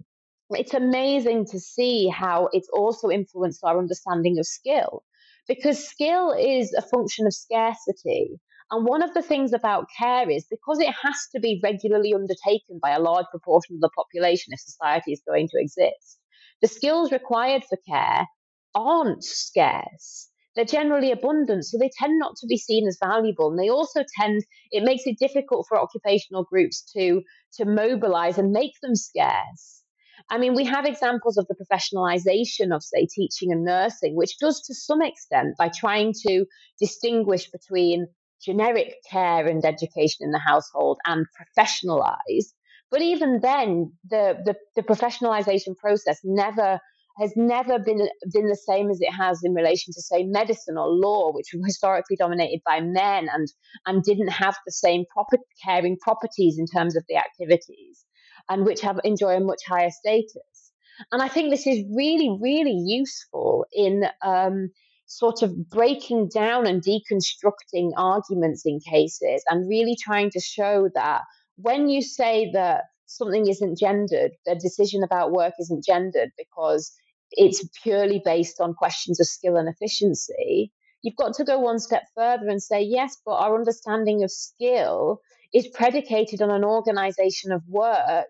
it's amazing to see how it's also influenced our understanding of skill because skill is a function of scarcity. And one of the things about care is because it has to be regularly undertaken by a large proportion of the population if society is going to exist, the skills required for care aren't scarce. They're generally abundant, so they tend not to be seen as valuable. And they also tend, it makes it difficult for occupational groups to, to mobilize and make them scarce. I mean, we have examples of the professionalization of, say, teaching and nursing, which does to some extent by trying to distinguish between generic care and education in the household and professionalize. But even then, the, the, the professionalization process never has never been been the same as it has in relation to say medicine or law, which were historically dominated by men and and didn't have the same proper caring properties in terms of the activities, and which have enjoy a much higher status. And I think this is really really useful in um, sort of breaking down and deconstructing arguments in cases and really trying to show that when you say that something isn't gendered, the decision about work isn't gendered because it's purely based on questions of skill and efficiency, you've got to go one step further and say, yes, but our understanding of skill is predicated on an organization of work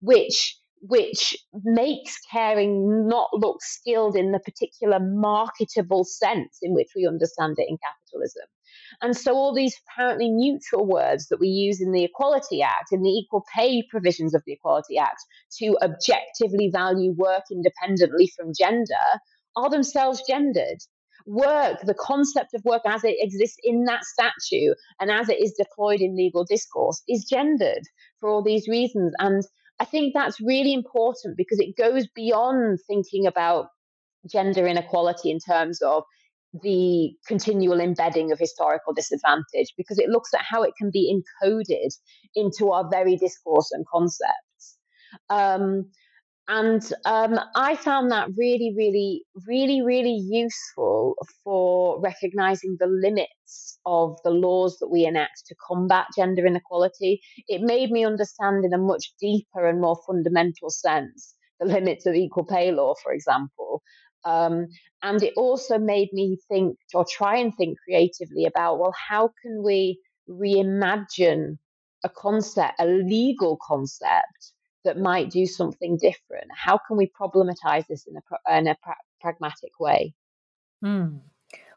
which which makes caring not look skilled in the particular marketable sense in which we understand it in capitalism. And so, all these apparently neutral words that we use in the Equality Act, in the equal pay provisions of the Equality Act, to objectively value work independently from gender, are themselves gendered. Work, the concept of work as it exists in that statute and as it is deployed in legal discourse, is gendered for all these reasons. And I think that's really important because it goes beyond thinking about gender inequality in terms of the continual embedding of historical disadvantage because it looks at how it can be encoded into our very discourse and concepts. Um, and um, I found that really, really, really, really useful for recognizing the limits of the laws that we enact to combat gender inequality. It made me understand in a much deeper and more fundamental sense the limits of equal pay law, for example. Um, and it also made me think or try and think creatively about well, how can we reimagine a concept, a legal concept? That might do something different? How can we problematize this in a, in a pra- pragmatic way? Hmm.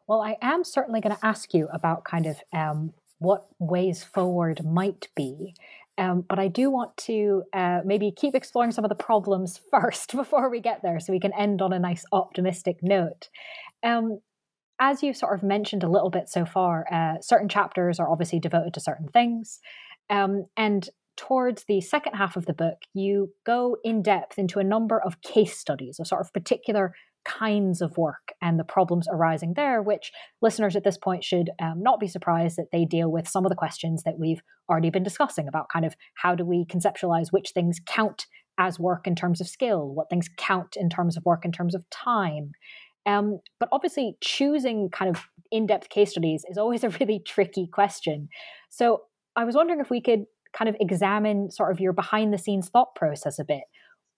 Well, I am certainly going to ask you about kind of um, what ways forward might be. Um, but I do want to uh, maybe keep exploring some of the problems first before we get there so we can end on a nice optimistic note. Um, as you sort of mentioned a little bit so far, uh, certain chapters are obviously devoted to certain things. Um, and towards the second half of the book, you go in depth into a number of case studies of sort of particular kinds of work and the problems arising there, which listeners at this point should um, not be surprised that they deal with some of the questions that we've already been discussing about kind of how do we conceptualize which things count as work in terms of skill, what things count in terms of work in terms of time. Um, but obviously, choosing kind of in depth case studies is always a really tricky question. So I was wondering if we could kind of examine sort of your behind the scenes thought process a bit.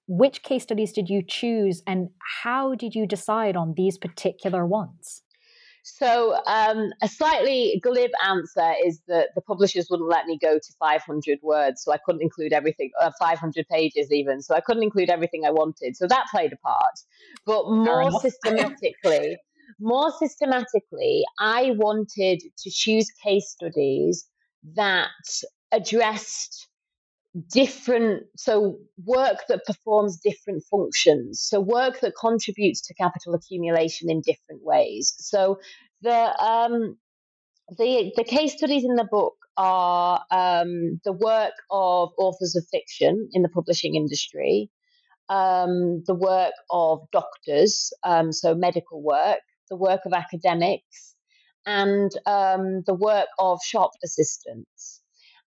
Which case studies did you choose and how did you decide on these particular ones? So, um, a slightly glib answer is that the publishers wouldn't let me go to 500 words, so I couldn't include everything, uh, 500 pages even, so I couldn't include everything I wanted. So that played a part. But more systematically, more systematically, I wanted to choose case studies that addressed different so work that performs different functions so work that contributes to capital accumulation in different ways. So the um the the case studies in the book are um, the work of authors of fiction in the publishing industry um, the work of doctors um, so medical work the work of academics and um, the work of shop assistants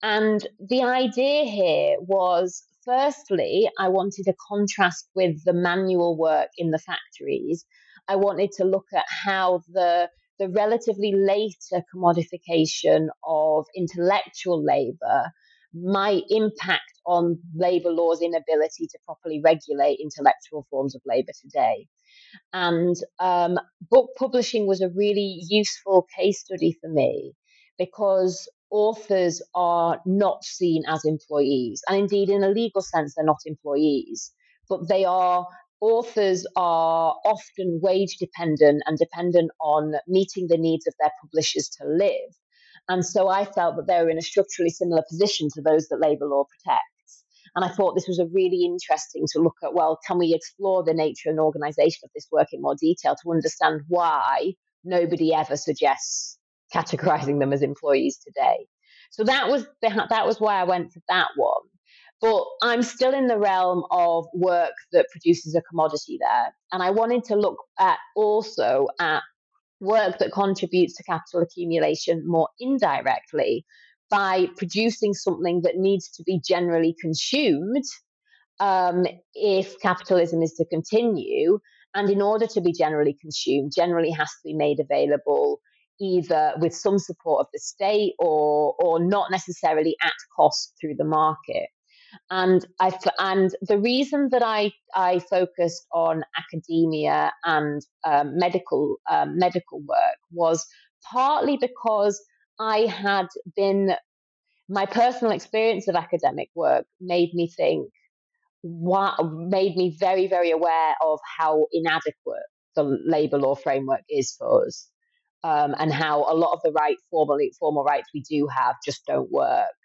and the idea here was firstly, I wanted a contrast with the manual work in the factories. I wanted to look at how the the relatively later commodification of intellectual labor might impact on labor law's inability to properly regulate intellectual forms of labor today. And um, book publishing was a really useful case study for me because authors are not seen as employees. And indeed, in a legal sense, they're not employees, but they are. Authors are often wage dependent and dependent on meeting the needs of their publishers to live. And so I felt that they were in a structurally similar position to those that labour law protects. And I thought this was a really interesting to look at well, can we explore the nature and organisation of this work in more detail to understand why nobody ever suggests categorizing them as employees today. So that was that was why I went for that one. But I'm still in the realm of work that produces a commodity there, and I wanted to look at also at work that contributes to capital accumulation more indirectly by producing something that needs to be generally consumed um, if capitalism is to continue. And in order to be generally consumed, generally has to be made available either with some support of the state or or not necessarily at cost through the market. And I and the reason that I I focused on academia and um, medical um, medical work was partly because I had been my personal experience of academic work made me think what made me very very aware of how inadequate the labor law framework is for us um, and how a lot of the right formal formal rights we do have just don't work.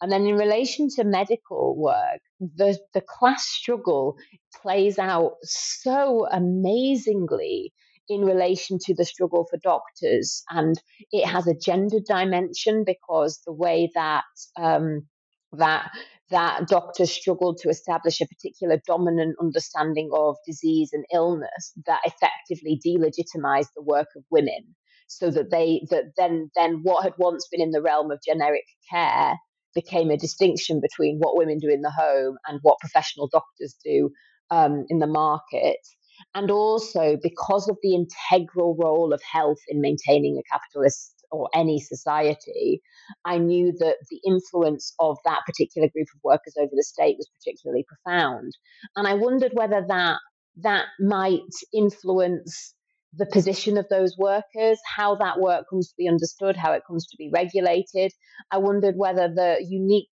And then in relation to medical work, the the class struggle plays out so amazingly in relation to the struggle for doctors, and it has a gender dimension because the way that um, that that doctors struggled to establish a particular dominant understanding of disease and illness that effectively delegitimized the work of women so that they that then then what had once been in the realm of generic care became a distinction between what women do in the home and what professional doctors do um, in the market. And also because of the integral role of health in maintaining a capitalist or any society, I knew that the influence of that particular group of workers over the state was particularly profound. And I wondered whether that that might influence the position of those workers, how that work comes to be understood, how it comes to be regulated. I wondered whether the unique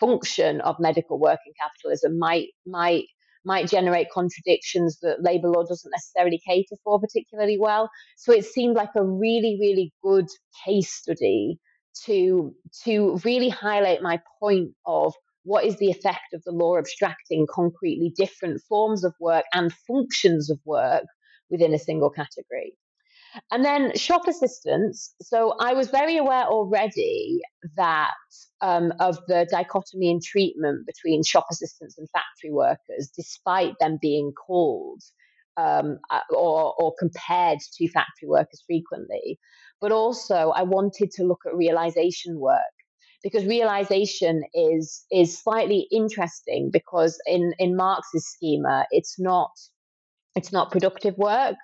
function of medical work in capitalism might might might generate contradictions that labor law doesn't necessarily cater for particularly well. So it seemed like a really, really good case study to to really highlight my point of what is the effect of the law abstracting concretely different forms of work and functions of work within a single category. And then shop assistants. So I was very aware already that um, of the dichotomy in treatment between shop assistants and factory workers, despite them being called um, uh, or, or compared to factory workers frequently. But also, I wanted to look at realization work because realization is is slightly interesting because in in Marx's schema, it's not it's not productive work,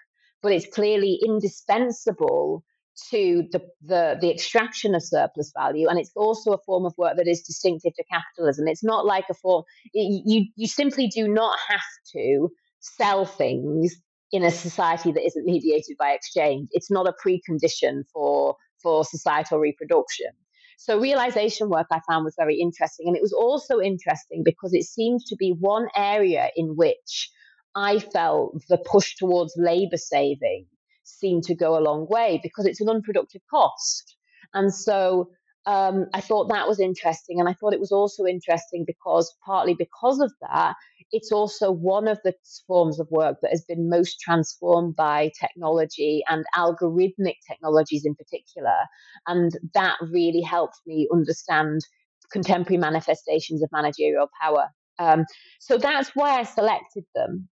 but it's clearly indispensable to the, the, the extraction of surplus value and it's also a form of work that is distinctive to capitalism it's not like a form you you simply do not have to sell things in a society that isn't mediated by exchange. It's not a precondition for for societal reproduction. So realization work I found was very interesting. And it was also interesting because it seemed to be one area in which I felt the push towards labor saving seemed to go a long way because it's an unproductive cost. And so um, I thought that was interesting. And I thought it was also interesting because, partly because of that, it's also one of the forms of work that has been most transformed by technology and algorithmic technologies in particular. And that really helped me understand contemporary manifestations of managerial power. Um, so that's why I selected them.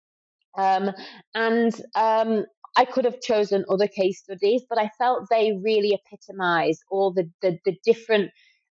Um, and um, I could have chosen other case studies, but I felt they really epitomize all the, the, the different.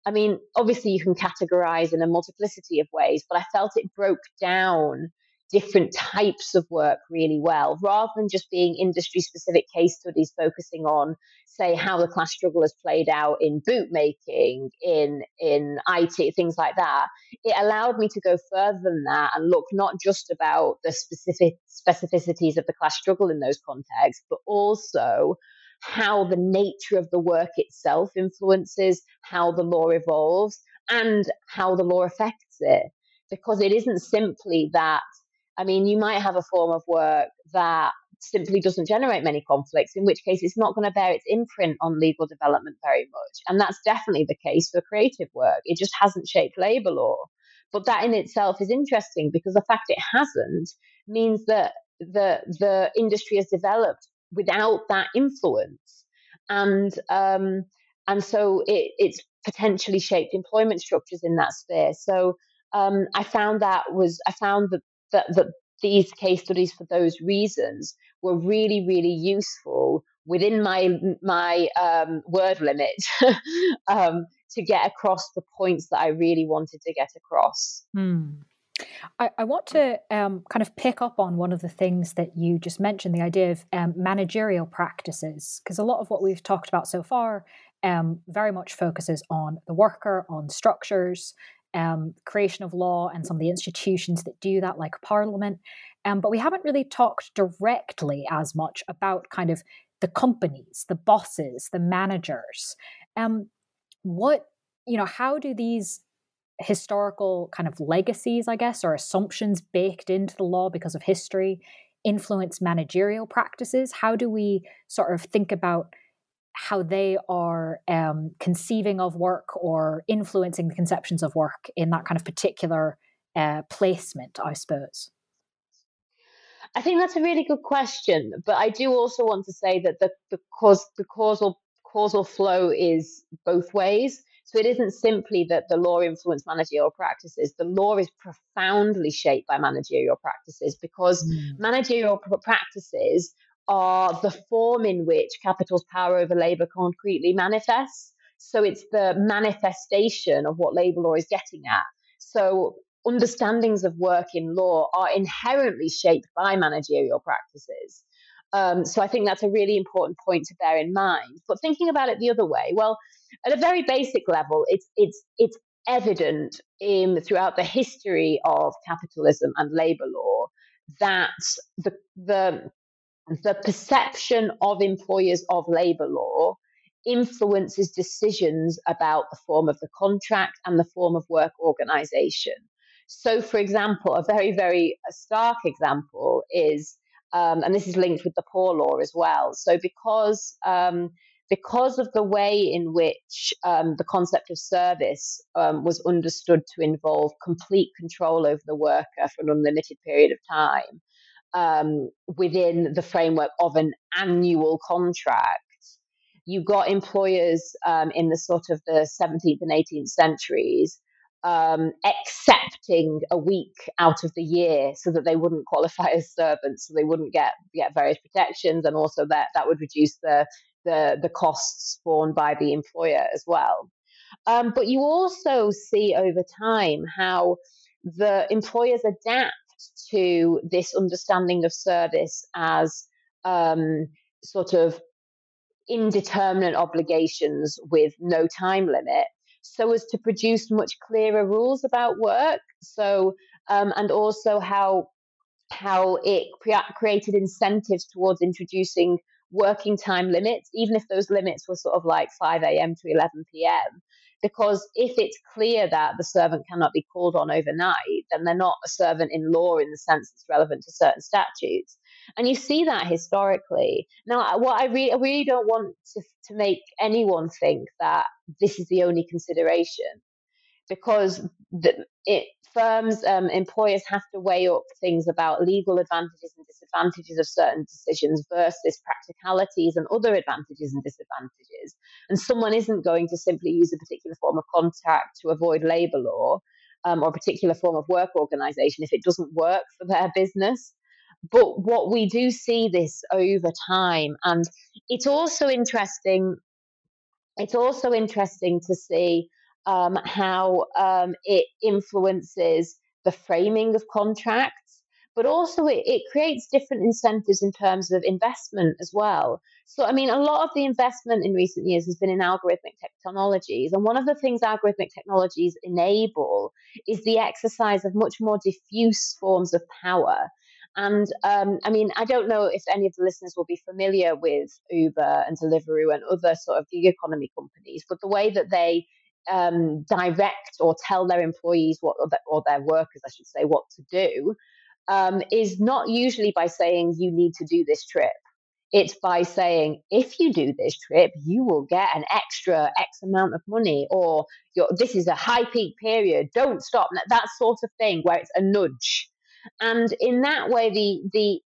I mean, obviously, you can categorize in a multiplicity of ways, but I felt it broke down different types of work really well, rather than just being industry specific case studies focusing on, say, how the class struggle has played out in boot making, in in IT, things like that. It allowed me to go further than that and look not just about the specific specificities of the class struggle in those contexts, but also how the nature of the work itself influences how the law evolves and how the law affects it. Because it isn't simply that I mean, you might have a form of work that simply doesn't generate many conflicts, in which case it's not going to bear its imprint on legal development very much. And that's definitely the case for creative work. It just hasn't shaped labor law. But that in itself is interesting because the fact it hasn't means that the the industry has developed without that influence. And um, and so it, it's potentially shaped employment structures in that sphere. So um, I found that was I found that that, that these case studies for those reasons were really, really useful within my my um, word limit um, to get across the points that I really wanted to get across. Hmm. I, I, want to um, kind of pick up on one of the things that you just mentioned the idea of um, managerial practices, because a lot of what we've talked about so far um, very much focuses on the worker, on structures, um, creation of law and some of the institutions that do that, like Parliament. Um, but we haven't really talked directly as much about kind of the companies, the bosses, the managers. Um, what, you know, how do these historical kind of legacies, I guess, or assumptions baked into the law because of history influence managerial practices? How do we sort of think about how they are um, conceiving of work or influencing the conceptions of work in that kind of particular uh, placement, I suppose? I think that's a really good question, but I do also want to say that the the cause the causal causal flow is both ways. So it isn't simply that the law influenced managerial practices. The law is profoundly shaped by managerial practices because mm. managerial practices are the form in which capital's power over labor concretely manifests. So it's the manifestation of what labor law is getting at. So understandings of work in law are inherently shaped by managerial practices. Um, so I think that's a really important point to bear in mind. But thinking about it the other way, well, at a very basic level, it's it's it's evident in throughout the history of capitalism and labor law that the the the perception of employers of labor law influences decisions about the form of the contract and the form of work organization. So, for example, a very, very stark example is, um, and this is linked with the poor law as well. So, because um, because of the way in which um, the concept of service um, was understood to involve complete control over the worker for an unlimited period of time, um, within the framework of an annual contract. You got employers um, in the sort of the 17th and 18th centuries um, accepting a week out of the year so that they wouldn't qualify as servants, so they wouldn't get get various protections, and also that that would reduce the the, the costs borne by the employer as well. Um, but you also see over time how the employers adapt to this understanding of service as um, sort of indeterminate obligations with no time limit so as to produce much clearer rules about work so um, and also how how it created incentives towards introducing working time limits, even if those limits were sort of like 5 a.m. to 11 p.m. Because if it's clear that the servant cannot be called on overnight, then they're not a servant in law in the sense that's relevant to certain statutes. And you see that historically. Now, what I, re- I really don't want to, to make anyone think that this is the only consideration because the, it, firms, um, employers have to weigh up things about legal advantages and disadvantages of certain decisions versus practicalities and other advantages and disadvantages. And someone isn't going to simply use a particular form of contract to avoid labour law um, or a particular form of work organisation if it doesn't work for their business. But what we do see this over time, and it's also interesting. It's also interesting to see um, how um, it influences the framing of contracts, but also it, it creates different incentives in terms of investment as well. So, I mean, a lot of the investment in recent years has been in algorithmic technologies. And one of the things algorithmic technologies enable is the exercise of much more diffuse forms of power. And um, I mean, I don't know if any of the listeners will be familiar with Uber and Deliveroo and other sort of gig economy companies, but the way that they um, direct or tell their employees what or their workers, I should say, what to do, um, is not usually by saying you need to do this trip. It's by saying if you do this trip, you will get an extra X amount of money, or this is a high peak period. Don't stop. That sort of thing, where it's a nudge. And in that way, the the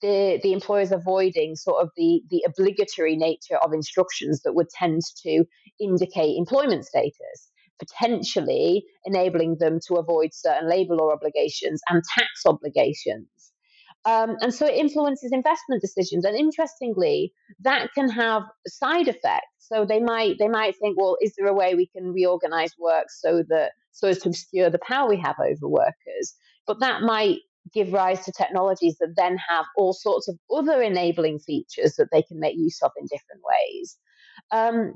the, the employers avoiding sort of the, the obligatory nature of instructions that would tend to indicate employment status, potentially enabling them to avoid certain labor law obligations and tax obligations. Um, and so it influences investment decisions. And interestingly, that can have side effects. So they might they might think, well, is there a way we can reorganize work so that so as to obscure the power we have over workers? But that might give rise to technologies that then have all sorts of other enabling features that they can make use of in different ways. Um,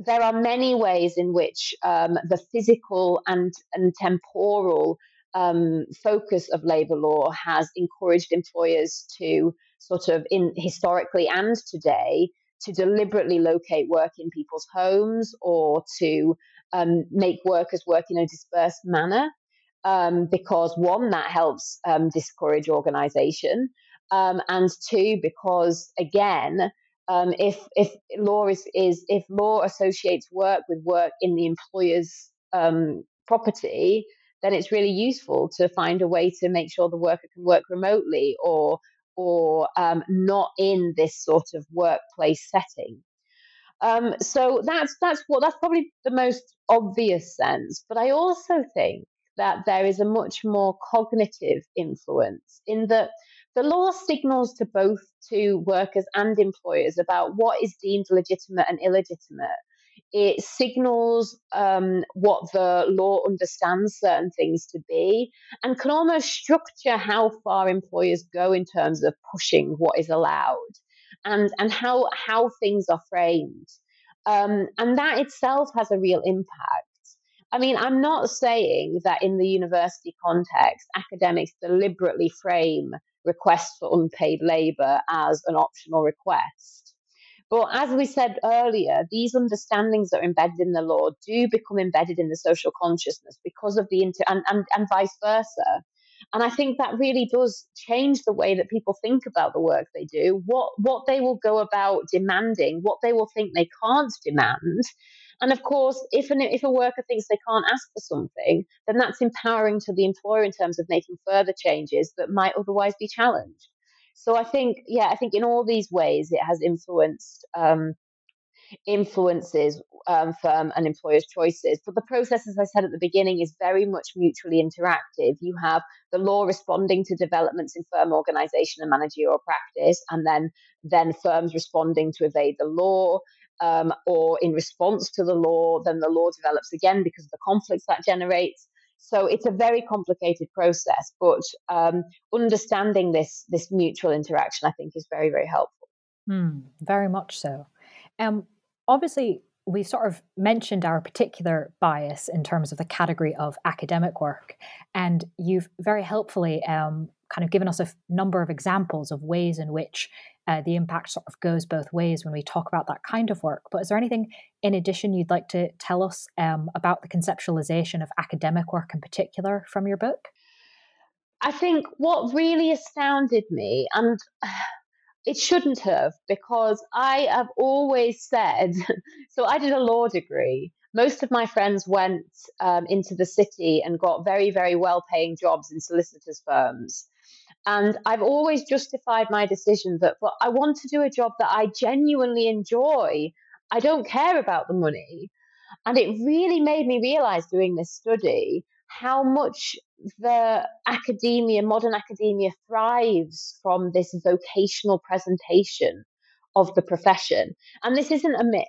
there are many ways in which um, the physical and, and temporal um, focus of labor law has encouraged employers to sort of in historically and today to deliberately locate work in people's homes or to um, make workers work in a dispersed manner um, because one, that helps um, discourage organization, um, and two, because again, um, if if law is, is if law associates work with work in the employer's um, property, then it's really useful to find a way to make sure the worker can work remotely or or um, not in this sort of workplace setting. Um, so that's that's what that's probably the most obvious sense. But I also think that there is a much more cognitive influence in that the law signals to both to workers and employers about what is deemed legitimate and illegitimate. It signals um, what the law understands certain things to be and can almost structure how far employers go in terms of pushing what is allowed and, and how, how things are framed. Um, and that itself has a real impact. I mean, I'm not saying that in the university context, academics deliberately frame requests for unpaid labour as an optional request. But as we said earlier, these understandings that are embedded in the law do become embedded in the social consciousness because of the inter and, and, and vice versa. And I think that really does change the way that people think about the work they do, what what they will go about demanding, what they will think they can't demand, and of course, if an, if a worker thinks they can't ask for something, then that's empowering to the employer in terms of making further changes that might otherwise be challenged. So I think, yeah, I think in all these ways it has influenced um, influences um, firm and employers' choices. But the process, as I said at the beginning, is very much mutually interactive. You have the law responding to developments in firm organization and managerial practice, and then then firms responding to evade the law um, or in response to the law, then the law develops again because of the conflicts that generates. So it's a very complicated process, but um, understanding this this mutual interaction, I think, is very very helpful. Mm, very much so. Um, obviously, we sort of mentioned our particular bias in terms of the category of academic work, and you've very helpfully um, kind of given us a f- number of examples of ways in which uh, the impact sort of goes both ways when we talk about that kind of work. But is there anything in addition you'd like to tell us um, about the conceptualization of academic work in particular from your book? I think what really astounded me, and it shouldn't have, because I have always said so I did a law degree. Most of my friends went um, into the city and got very, very well paying jobs in solicitors' firms. And I've always justified my decision that well, I want to do a job that I genuinely enjoy. I don't care about the money. And it really made me realize doing this study how much the academia, modern academia, thrives from this vocational presentation of the profession. And this isn't a myth.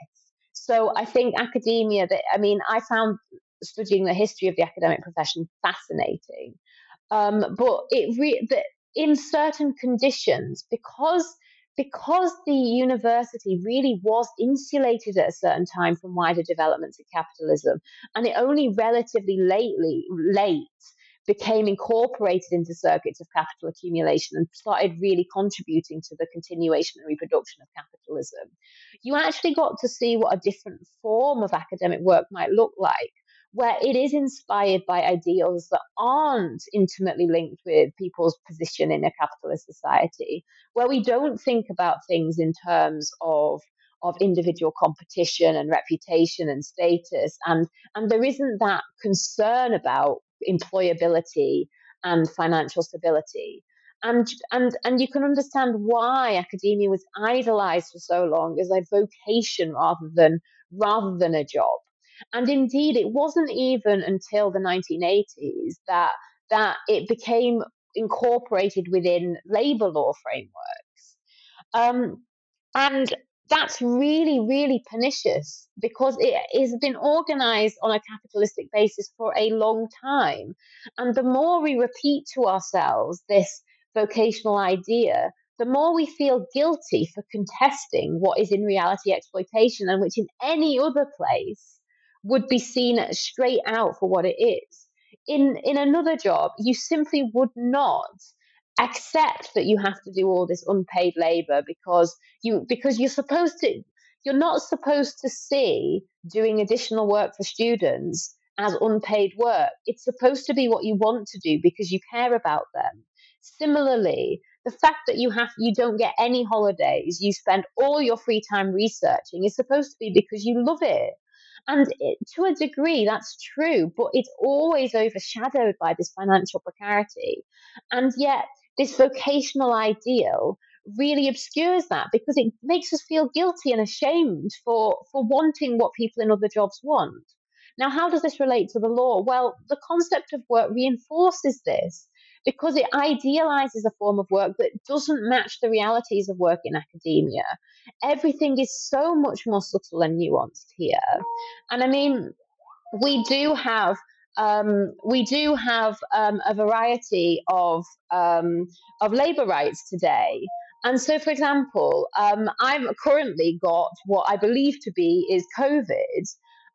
So I think academia, that I mean, I found studying the history of the academic profession fascinating. Um, but it re- the, in certain conditions, because because the university really was insulated at a certain time from wider developments in capitalism, and it only relatively lately late became incorporated into circuits of capital accumulation and started really contributing to the continuation and reproduction of capitalism, you actually got to see what a different form of academic work might look like where it is inspired by ideals that aren't intimately linked with people's position in a capitalist society, where we don't think about things in terms of of individual competition and reputation and status and and there isn't that concern about employability and financial stability. And and and you can understand why academia was idolized for so long as a vocation rather than rather than a job and indeed, it wasn't even until the 1980s that that it became incorporated within labor law frameworks. Um, and that's really, really pernicious because it has been organized on a capitalistic basis for a long time. And the more we repeat to ourselves this vocational idea, the more we feel guilty for contesting what is in reality exploitation and which in any other place would be seen straight out for what it is. In in another job, you simply would not accept that you have to do all this unpaid labor because you because you're supposed to you're not supposed to see doing additional work for students as unpaid work. It's supposed to be what you want to do because you care about them. Similarly, the fact that you have you don't get any holidays, you spend all your free time researching is supposed to be because you love it. And it, to a degree, that's true, but it's always overshadowed by this financial precarity. And yet, this vocational ideal really obscures that because it makes us feel guilty and ashamed for, for wanting what people in other jobs want. Now, how does this relate to the law? Well, the concept of work reinforces this because it idealizes a form of work that doesn't match the realities of work in academia. Everything is so much more subtle and nuanced here. And I mean, we do have um, we do have um, a variety of um, of labour rights today. And so, for example, um, I've currently got what I believe to be is COVID,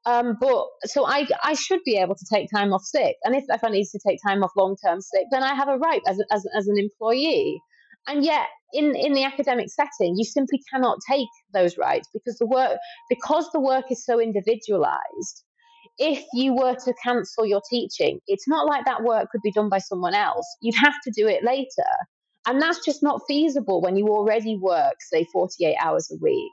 um, but so I, I should be able to take time off sick. And if, if I need to take time off long term sick, then I have a right as, as, as an employee. And yet, in, in the academic setting, you simply cannot take those rights because the work because the work is so individualized. If you were to cancel your teaching, it's not like that work could be done by someone else. You'd have to do it later. And that's just not feasible when you already work, say, 48 hours a week.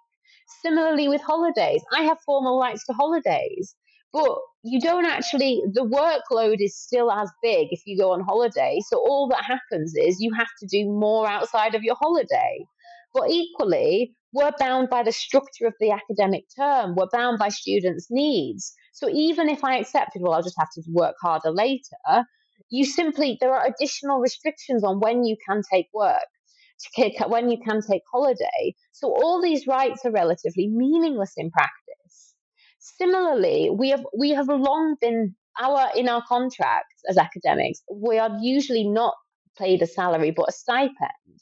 Similarly with holidays, I have formal rights to holidays, but you don't actually, the workload is still as big if you go on holiday. So all that happens is you have to do more outside of your holiday. But equally, we're bound by the structure of the academic term, we're bound by students' needs. So even if I accepted, well, I'll just have to work harder later, you simply, there are additional restrictions on when you can take work when you can take holiday. So all these rights are relatively meaningless in practice. Similarly, we have we have long been our in our contracts as academics, we are usually not paid a salary but a stipend,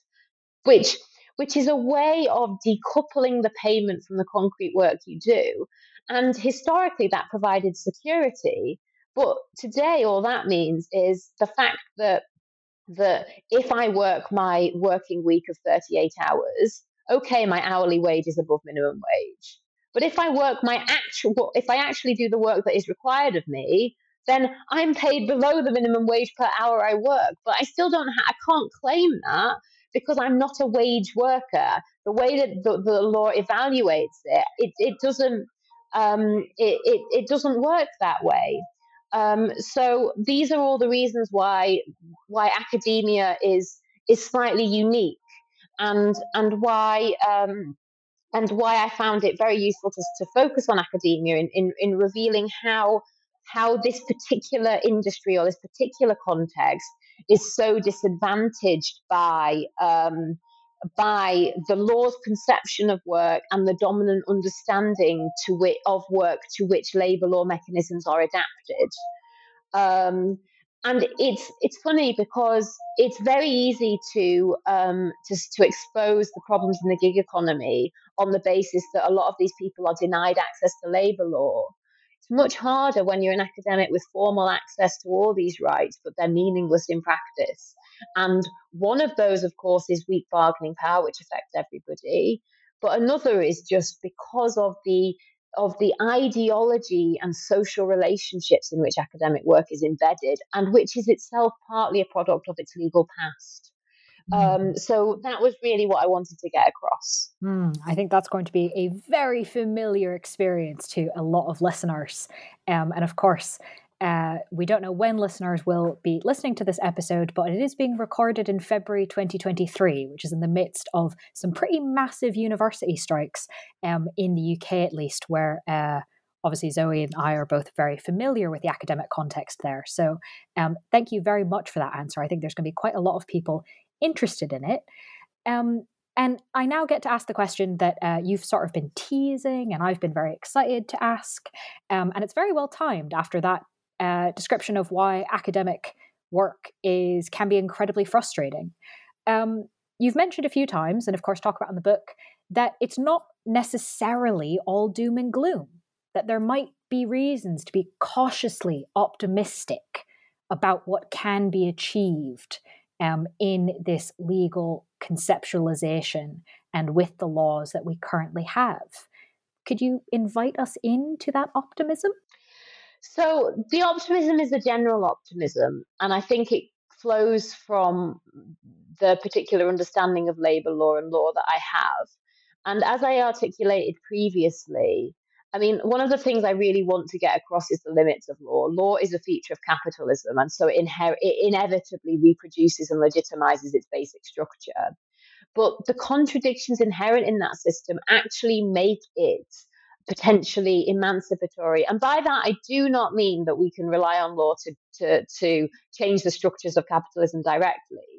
which which is a way of decoupling the payment from the concrete work you do. And historically, that provided security. But today, all that means is the fact that that if I work my working week of 38 hours, okay, my hourly wage is above minimum wage. But if I work my actual, if I actually do the work that is required of me, then I'm paid below the minimum wage per hour I work. But I still don't, ha- I can't claim that because I'm not a wage worker. The way that the, the law evaluates it, it, it doesn't, um, it, it, it doesn't work that way. Um, so these are all the reasons why why academia is is slightly unique, and and why um, and why I found it very useful to, to focus on academia in, in, in revealing how how this particular industry or this particular context is so disadvantaged by um, by the law's conception of work and the dominant understanding to which, of work to which labour law mechanisms are adapted. Um, and it's it's funny because it's very easy to um, to to expose the problems in the gig economy on the basis that a lot of these people are denied access to labour law. Much harder when you're an academic with formal access to all these rights, but they're meaningless in practice. And one of those, of course, is weak bargaining power, which affects everybody. But another is just because of the of the ideology and social relationships in which academic work is embedded, and which is itself partly a product of its legal past. Um, mm. so that was really what I wanted to get across. Mm, I think that's going to be a very familiar experience to a lot of listeners. Um, and of course, uh, we don't know when listeners will be listening to this episode, but it is being recorded in February 2023, which is in the midst of some pretty massive university strikes um, in the UK, at least, where uh, obviously Zoe and I are both very familiar with the academic context there. So um, thank you very much for that answer. I think there's going to be quite a lot of people interested in it. Um, and I now get to ask the question that uh, you've sort of been teasing, and I've been very excited to ask. Um, and it's very well timed after that uh, description of why academic work is can be incredibly frustrating. Um, you've mentioned a few times, and of course talk about in the book, that it's not necessarily all doom and gloom. That there might be reasons to be cautiously optimistic about what can be achieved um, in this legal conceptualization and with the laws that we currently have. Could you invite us into that optimism? So the optimism is a general optimism, and I think it flows from the particular understanding of labour law and law that I have. And as I articulated previously, I mean, one of the things I really want to get across is the limits of law. Law is a feature of capitalism, and so it, inher- it inevitably reproduces and legitimizes its basic structure. But the contradictions inherent in that system actually make it potentially emancipatory. And by that, I do not mean that we can rely on law to, to, to change the structures of capitalism directly.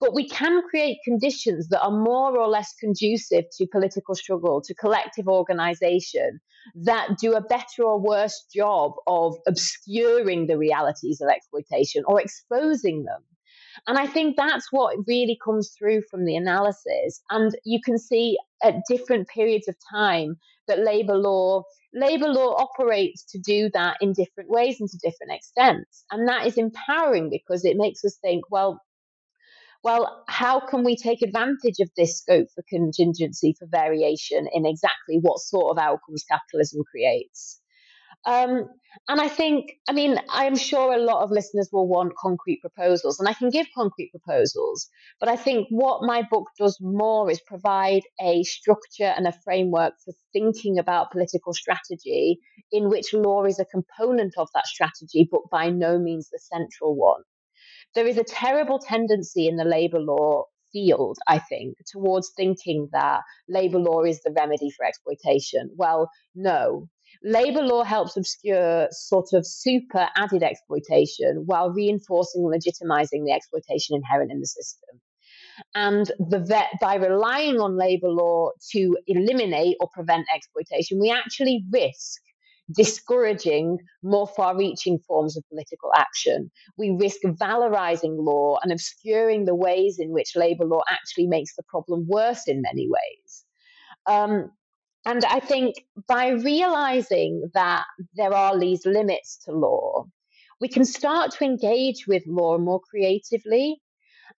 But we can create conditions that are more or less conducive to political struggle, to collective organization, that do a better or worse job of obscuring the realities of exploitation or exposing them. And I think that's what really comes through from the analysis. And you can see at different periods of time that labor law labor law operates to do that in different ways and to different extents. And that is empowering because it makes us think, well, well, how can we take advantage of this scope for contingency for variation in exactly what sort of outcomes capitalism creates? Um, and I think, I mean, I'm sure a lot of listeners will want concrete proposals, and I can give concrete proposals. But I think what my book does more is provide a structure and a framework for thinking about political strategy in which law is a component of that strategy, but by no means the central one. There is a terrible tendency in the labour law field, I think, towards thinking that labour law is the remedy for exploitation. Well, no, Labour law helps obscure sort of super added exploitation while reinforcing and legitimizing the exploitation inherent in the system. And the vet, by relying on labour law to eliminate or prevent exploitation, we actually risk discouraging more far reaching forms of political action. We risk valorizing law and obscuring the ways in which labour law actually makes the problem worse in many ways. Um, and I think by realizing that there are these limits to law, we can start to engage with law more creatively.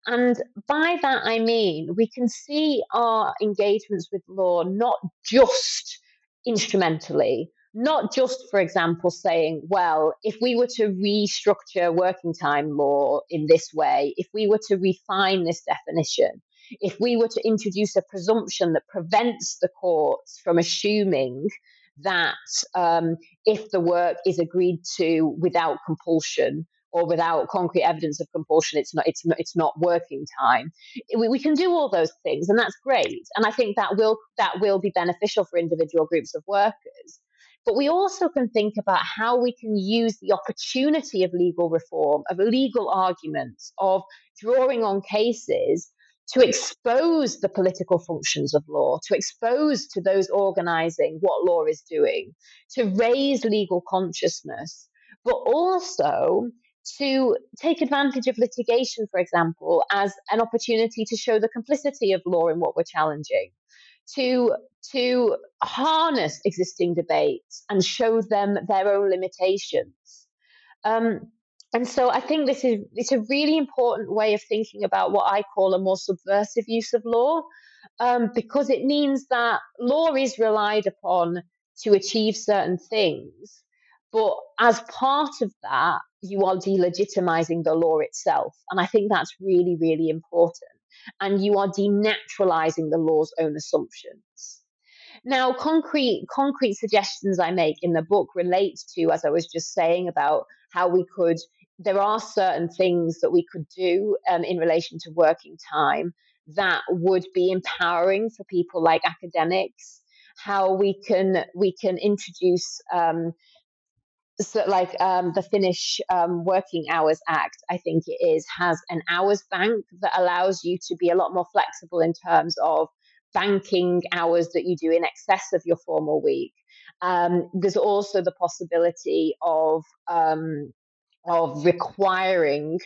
And by that, I mean we can see our engagements with law not just instrumentally, not just, for example, saying, well, if we were to restructure working time more in this way, if we were to refine this definition, if we were to introduce a presumption that prevents the courts from assuming that um, if the work is agreed to without compulsion or without concrete evidence of compulsion, it's not it's not, it's not working time. We, we can do all those things, and that's great. And I think that will that will be beneficial for individual groups of workers. But we also can think about how we can use the opportunity of legal reform, of legal arguments, of drawing on cases to expose the political functions of law, to expose to those organizing what law is doing, to raise legal consciousness, but also to take advantage of litigation, for example, as an opportunity to show the complicity of law in what we're challenging, to to harness existing debates and show them their own limitations. Um, and so I think this is it's a really important way of thinking about what I call a more subversive use of law, um, because it means that law is relied upon to achieve certain things, but as part of that, you are delegitimizing the law itself, and I think that's really really important. And you are denaturalizing the law's own assumptions. Now, concrete concrete suggestions I make in the book relate to, as I was just saying, about how we could there are certain things that we could do um, in relation to working time that would be empowering for people like academics how we can we can introduce um, so like um, the Finnish um, Working Hours Act, I think it is, has an hours bank that allows you to be a lot more flexible in terms of banking hours that you do in excess of your formal week. Um, there's also the possibility of um, of requiring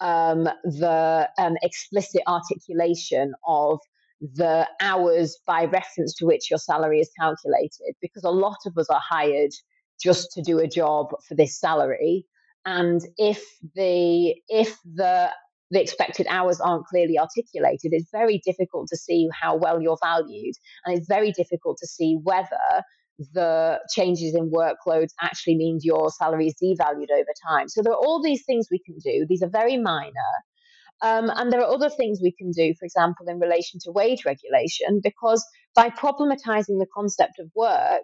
um, the um, explicit articulation of the hours by reference to which your salary is calculated, because a lot of us are hired just to do a job for this salary, and if the if the the expected hours aren't clearly articulated, it's very difficult to see how well you're valued, and it's very difficult to see whether the changes in workloads actually means your salary is devalued over time. So there are all these things we can do. These are very minor. Um, and there are other things we can do, for example, in relation to wage regulation, because by problematizing the concept of work,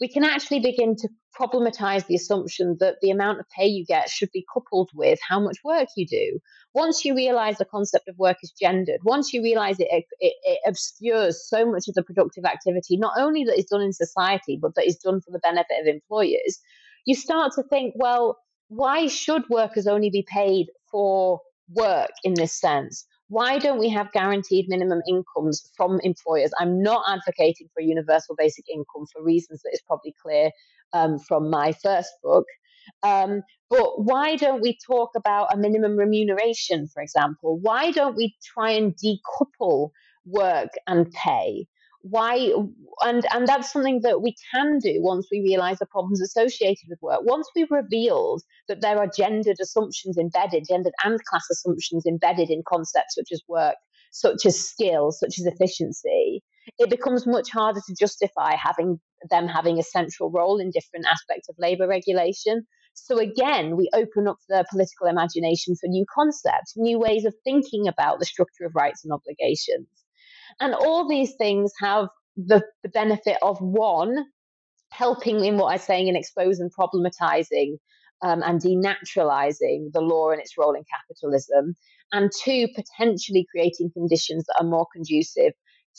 we can actually begin to problematize the assumption that the amount of pay you get should be coupled with how much work you do. Once you realize the concept of work is gendered, once you realize it, it, it obscures so much of the productive activity, not only that is done in society, but that is done for the benefit of employers, you start to think, well, why should workers only be paid for work in this sense? Why don't we have guaranteed minimum incomes from employers? I'm not advocating for universal basic income for reasons that is probably clear um, from my first book. Um, but why don't we talk about a minimum remuneration, for example? Why don't we try and decouple work and pay? Why and and that's something that we can do once we realize the problems associated with work once we've revealed that there are gendered assumptions embedded gendered and class assumptions embedded in concepts such as work such as skills such as efficiency it becomes much harder to justify having them having a central role in different aspects of labor regulation so again, we open up the political imagination for new concepts, new ways of thinking about the structure of rights and obligations. And all these things have the, the benefit of one, helping in what I'm saying in exposing, problematizing, um, and denaturalizing the law and its role in capitalism, and two, potentially creating conditions that are more conducive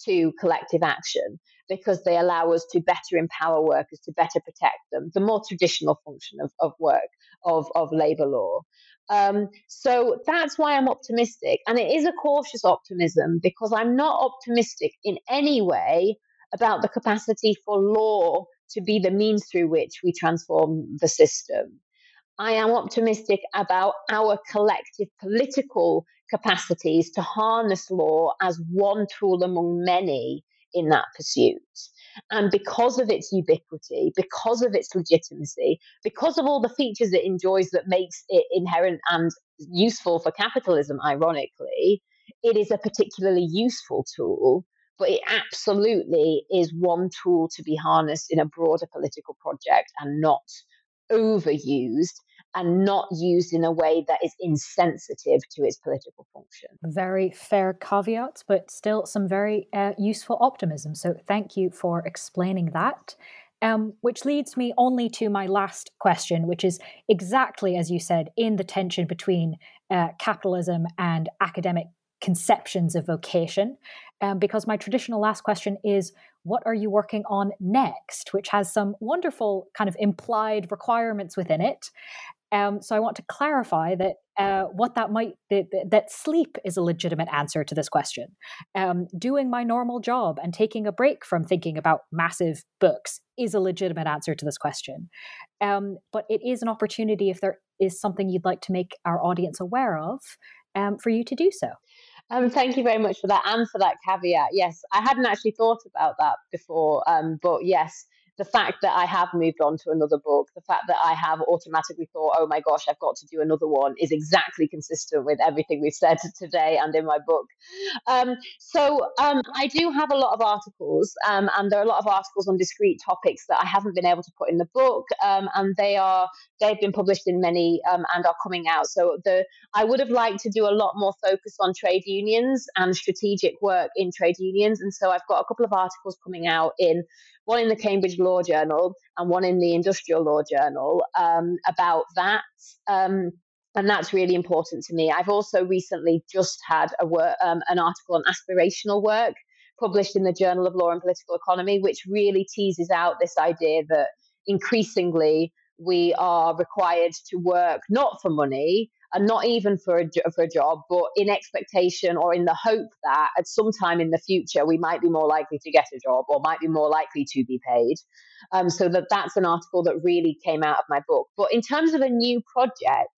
to collective action because they allow us to better empower workers, to better protect them, the more traditional function of, of work, of, of labor law. Um, so that's why I'm optimistic. And it is a cautious optimism because I'm not optimistic in any way about the capacity for law to be the means through which we transform the system. I am optimistic about our collective political capacities to harness law as one tool among many in that pursuit. And because of its ubiquity, because of its legitimacy, because of all the features it enjoys that makes it inherent and useful for capitalism, ironically, it is a particularly useful tool. But it absolutely is one tool to be harnessed in a broader political project and not overused and not used in a way that is insensitive to its political function. Very fair caveats, but still some very uh, useful optimism. So thank you for explaining that. Um, which leads me only to my last question, which is exactly as you said, in the tension between uh, capitalism and academic conceptions of vocation. Um, because my traditional last question is what are you working on next, which has some wonderful kind of implied requirements within it. Um, so I want to clarify that uh, what that might that, that, sleep is a legitimate answer to this question. Um, doing my normal job and taking a break from thinking about massive books is a legitimate answer to this question. Um, but it is an opportunity if there is something you'd like to make our audience aware of um, for you to do so. Um, thank you very much for that and for that caveat. Yes, I hadn't actually thought about that before, um, but yes, the fact that I have moved on to another book, the fact that I have automatically thought, oh my gosh, I've got to do another one, is exactly consistent with everything we've said today and in my book. Um, so um, I do have a lot of articles, um, and there are a lot of articles on discrete topics that I haven't been able to put in the book, um, and they are they've been published in many um, and are coming out. So the I would have liked to do a lot more focus on trade unions and strategic work in trade unions, and so I've got a couple of articles coming out in one in the Cambridge Law Journal and one in the Industrial Law Journal um, about that. Um, and that's really important to me. I've also recently just had a work, um, an article on aspirational work published in the Journal of Law and Political Economy, which really teases out this idea that increasingly we are required to work not for money and not even for a, for a job, but in expectation or in the hope that at some time in the future we might be more likely to get a job or might be more likely to be paid. Um, so that that's an article that really came out of my book. But in terms of a new project,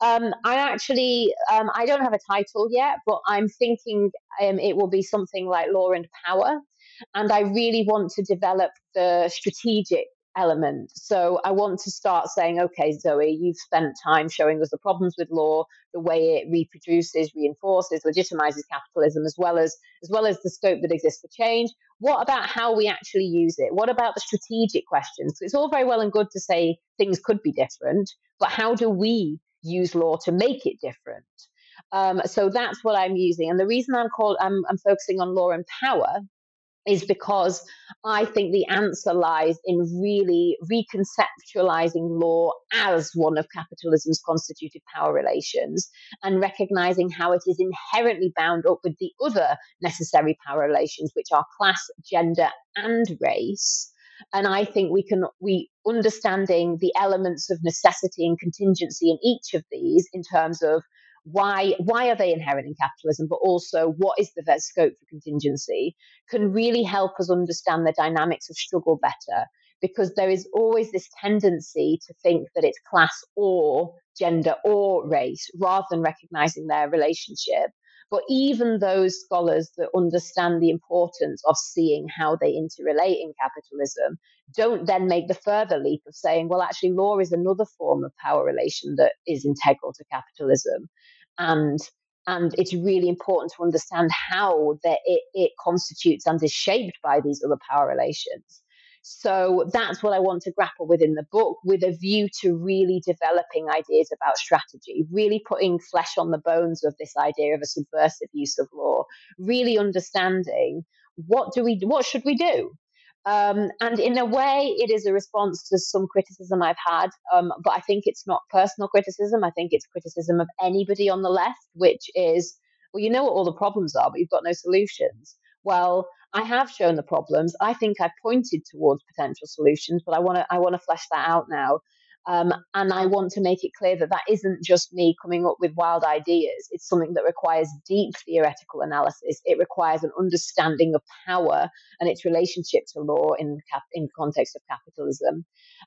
um, I actually um, I don't have a title yet, but I'm thinking um, it will be something like Law and Power, and I really want to develop the strategic element. So I want to start saying, okay, Zoe, you've spent time showing us the problems with law, the way it reproduces, reinforces, legitimizes capitalism, as well as as well as the scope that exists for change. What about how we actually use it? What about the strategic questions? So it's all very well and good to say things could be different, but how do we use law to make it different? Um, so that's what I'm using, and the reason I'm called I'm, I'm focusing on law and power is because I think the answer lies in really reconceptualizing law as one of capitalism's constituted power relations and recognizing how it is inherently bound up with the other necessary power relations, which are class, gender, and race. And I think we can, we understanding the elements of necessity and contingency in each of these in terms of why why are they inheriting capitalism but also what is the scope for contingency can really help us understand the dynamics of struggle better because there is always this tendency to think that it's class or gender or race rather than recognizing their relationship but even those scholars that understand the importance of seeing how they interrelate in capitalism don't then make the further leap of saying, well, actually, law is another form of power relation that is integral to capitalism. And and it's really important to understand how that it, it constitutes and is shaped by these other power relations. So that's what I want to grapple with in the book, with a view to really developing ideas about strategy, really putting flesh on the bones of this idea of a subversive use of law, really understanding what do we, what should we do? Um, and in a way, it is a response to some criticism I've had, um, but I think it's not personal criticism. I think it's criticism of anybody on the left, which is, well, you know what all the problems are, but you've got no solutions. Well, I have shown the problems. I think I've pointed towards potential solutions, but I want to I want to flesh that out now. Um, and I want to make it clear that that isn't just me coming up with wild ideas. It's something that requires deep theoretical analysis. It requires an understanding of power and its relationship to law in cap- in context of capitalism.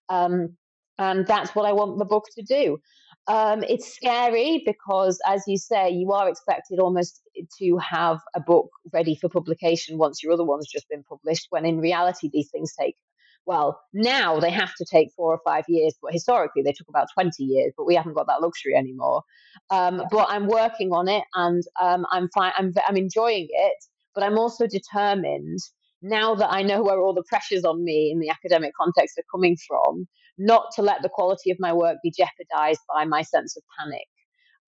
Um, and that's what I want the book to do. Um, it's scary because, as you say, you are expected almost to have a book ready for publication once your other one's just been published, when in reality, these things take well, now they have to take four or five years, but historically they took about 20 years, but we haven't got that luxury anymore. Um, but I'm working on it and um, I'm fine. I'm, I'm enjoying it, but I'm also determined now that I know where all the pressures on me in the academic context are coming from, not to let the quality of my work be jeopardized by my sense of panic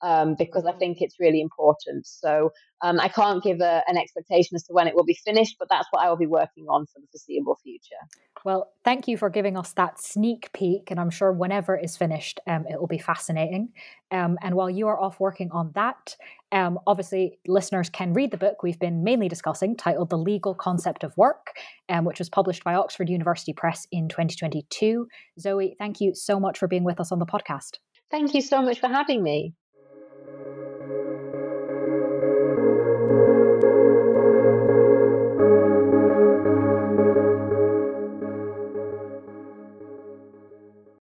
um, because I think it's really important. So um, I can't give a, an expectation as to when it will be finished, but that's what I will be working on for the foreseeable future. Well, thank you for giving us that sneak peek, and I'm sure whenever it's finished, um, it will be fascinating. Um, and while you are off working on that, um, obviously listeners can read the book we've been mainly discussing, titled "The Legal Concept of Work," um, which was published by Oxford University Press in 2022. Zoe, thank you so much for being with us on the podcast. Thank you so much for having me.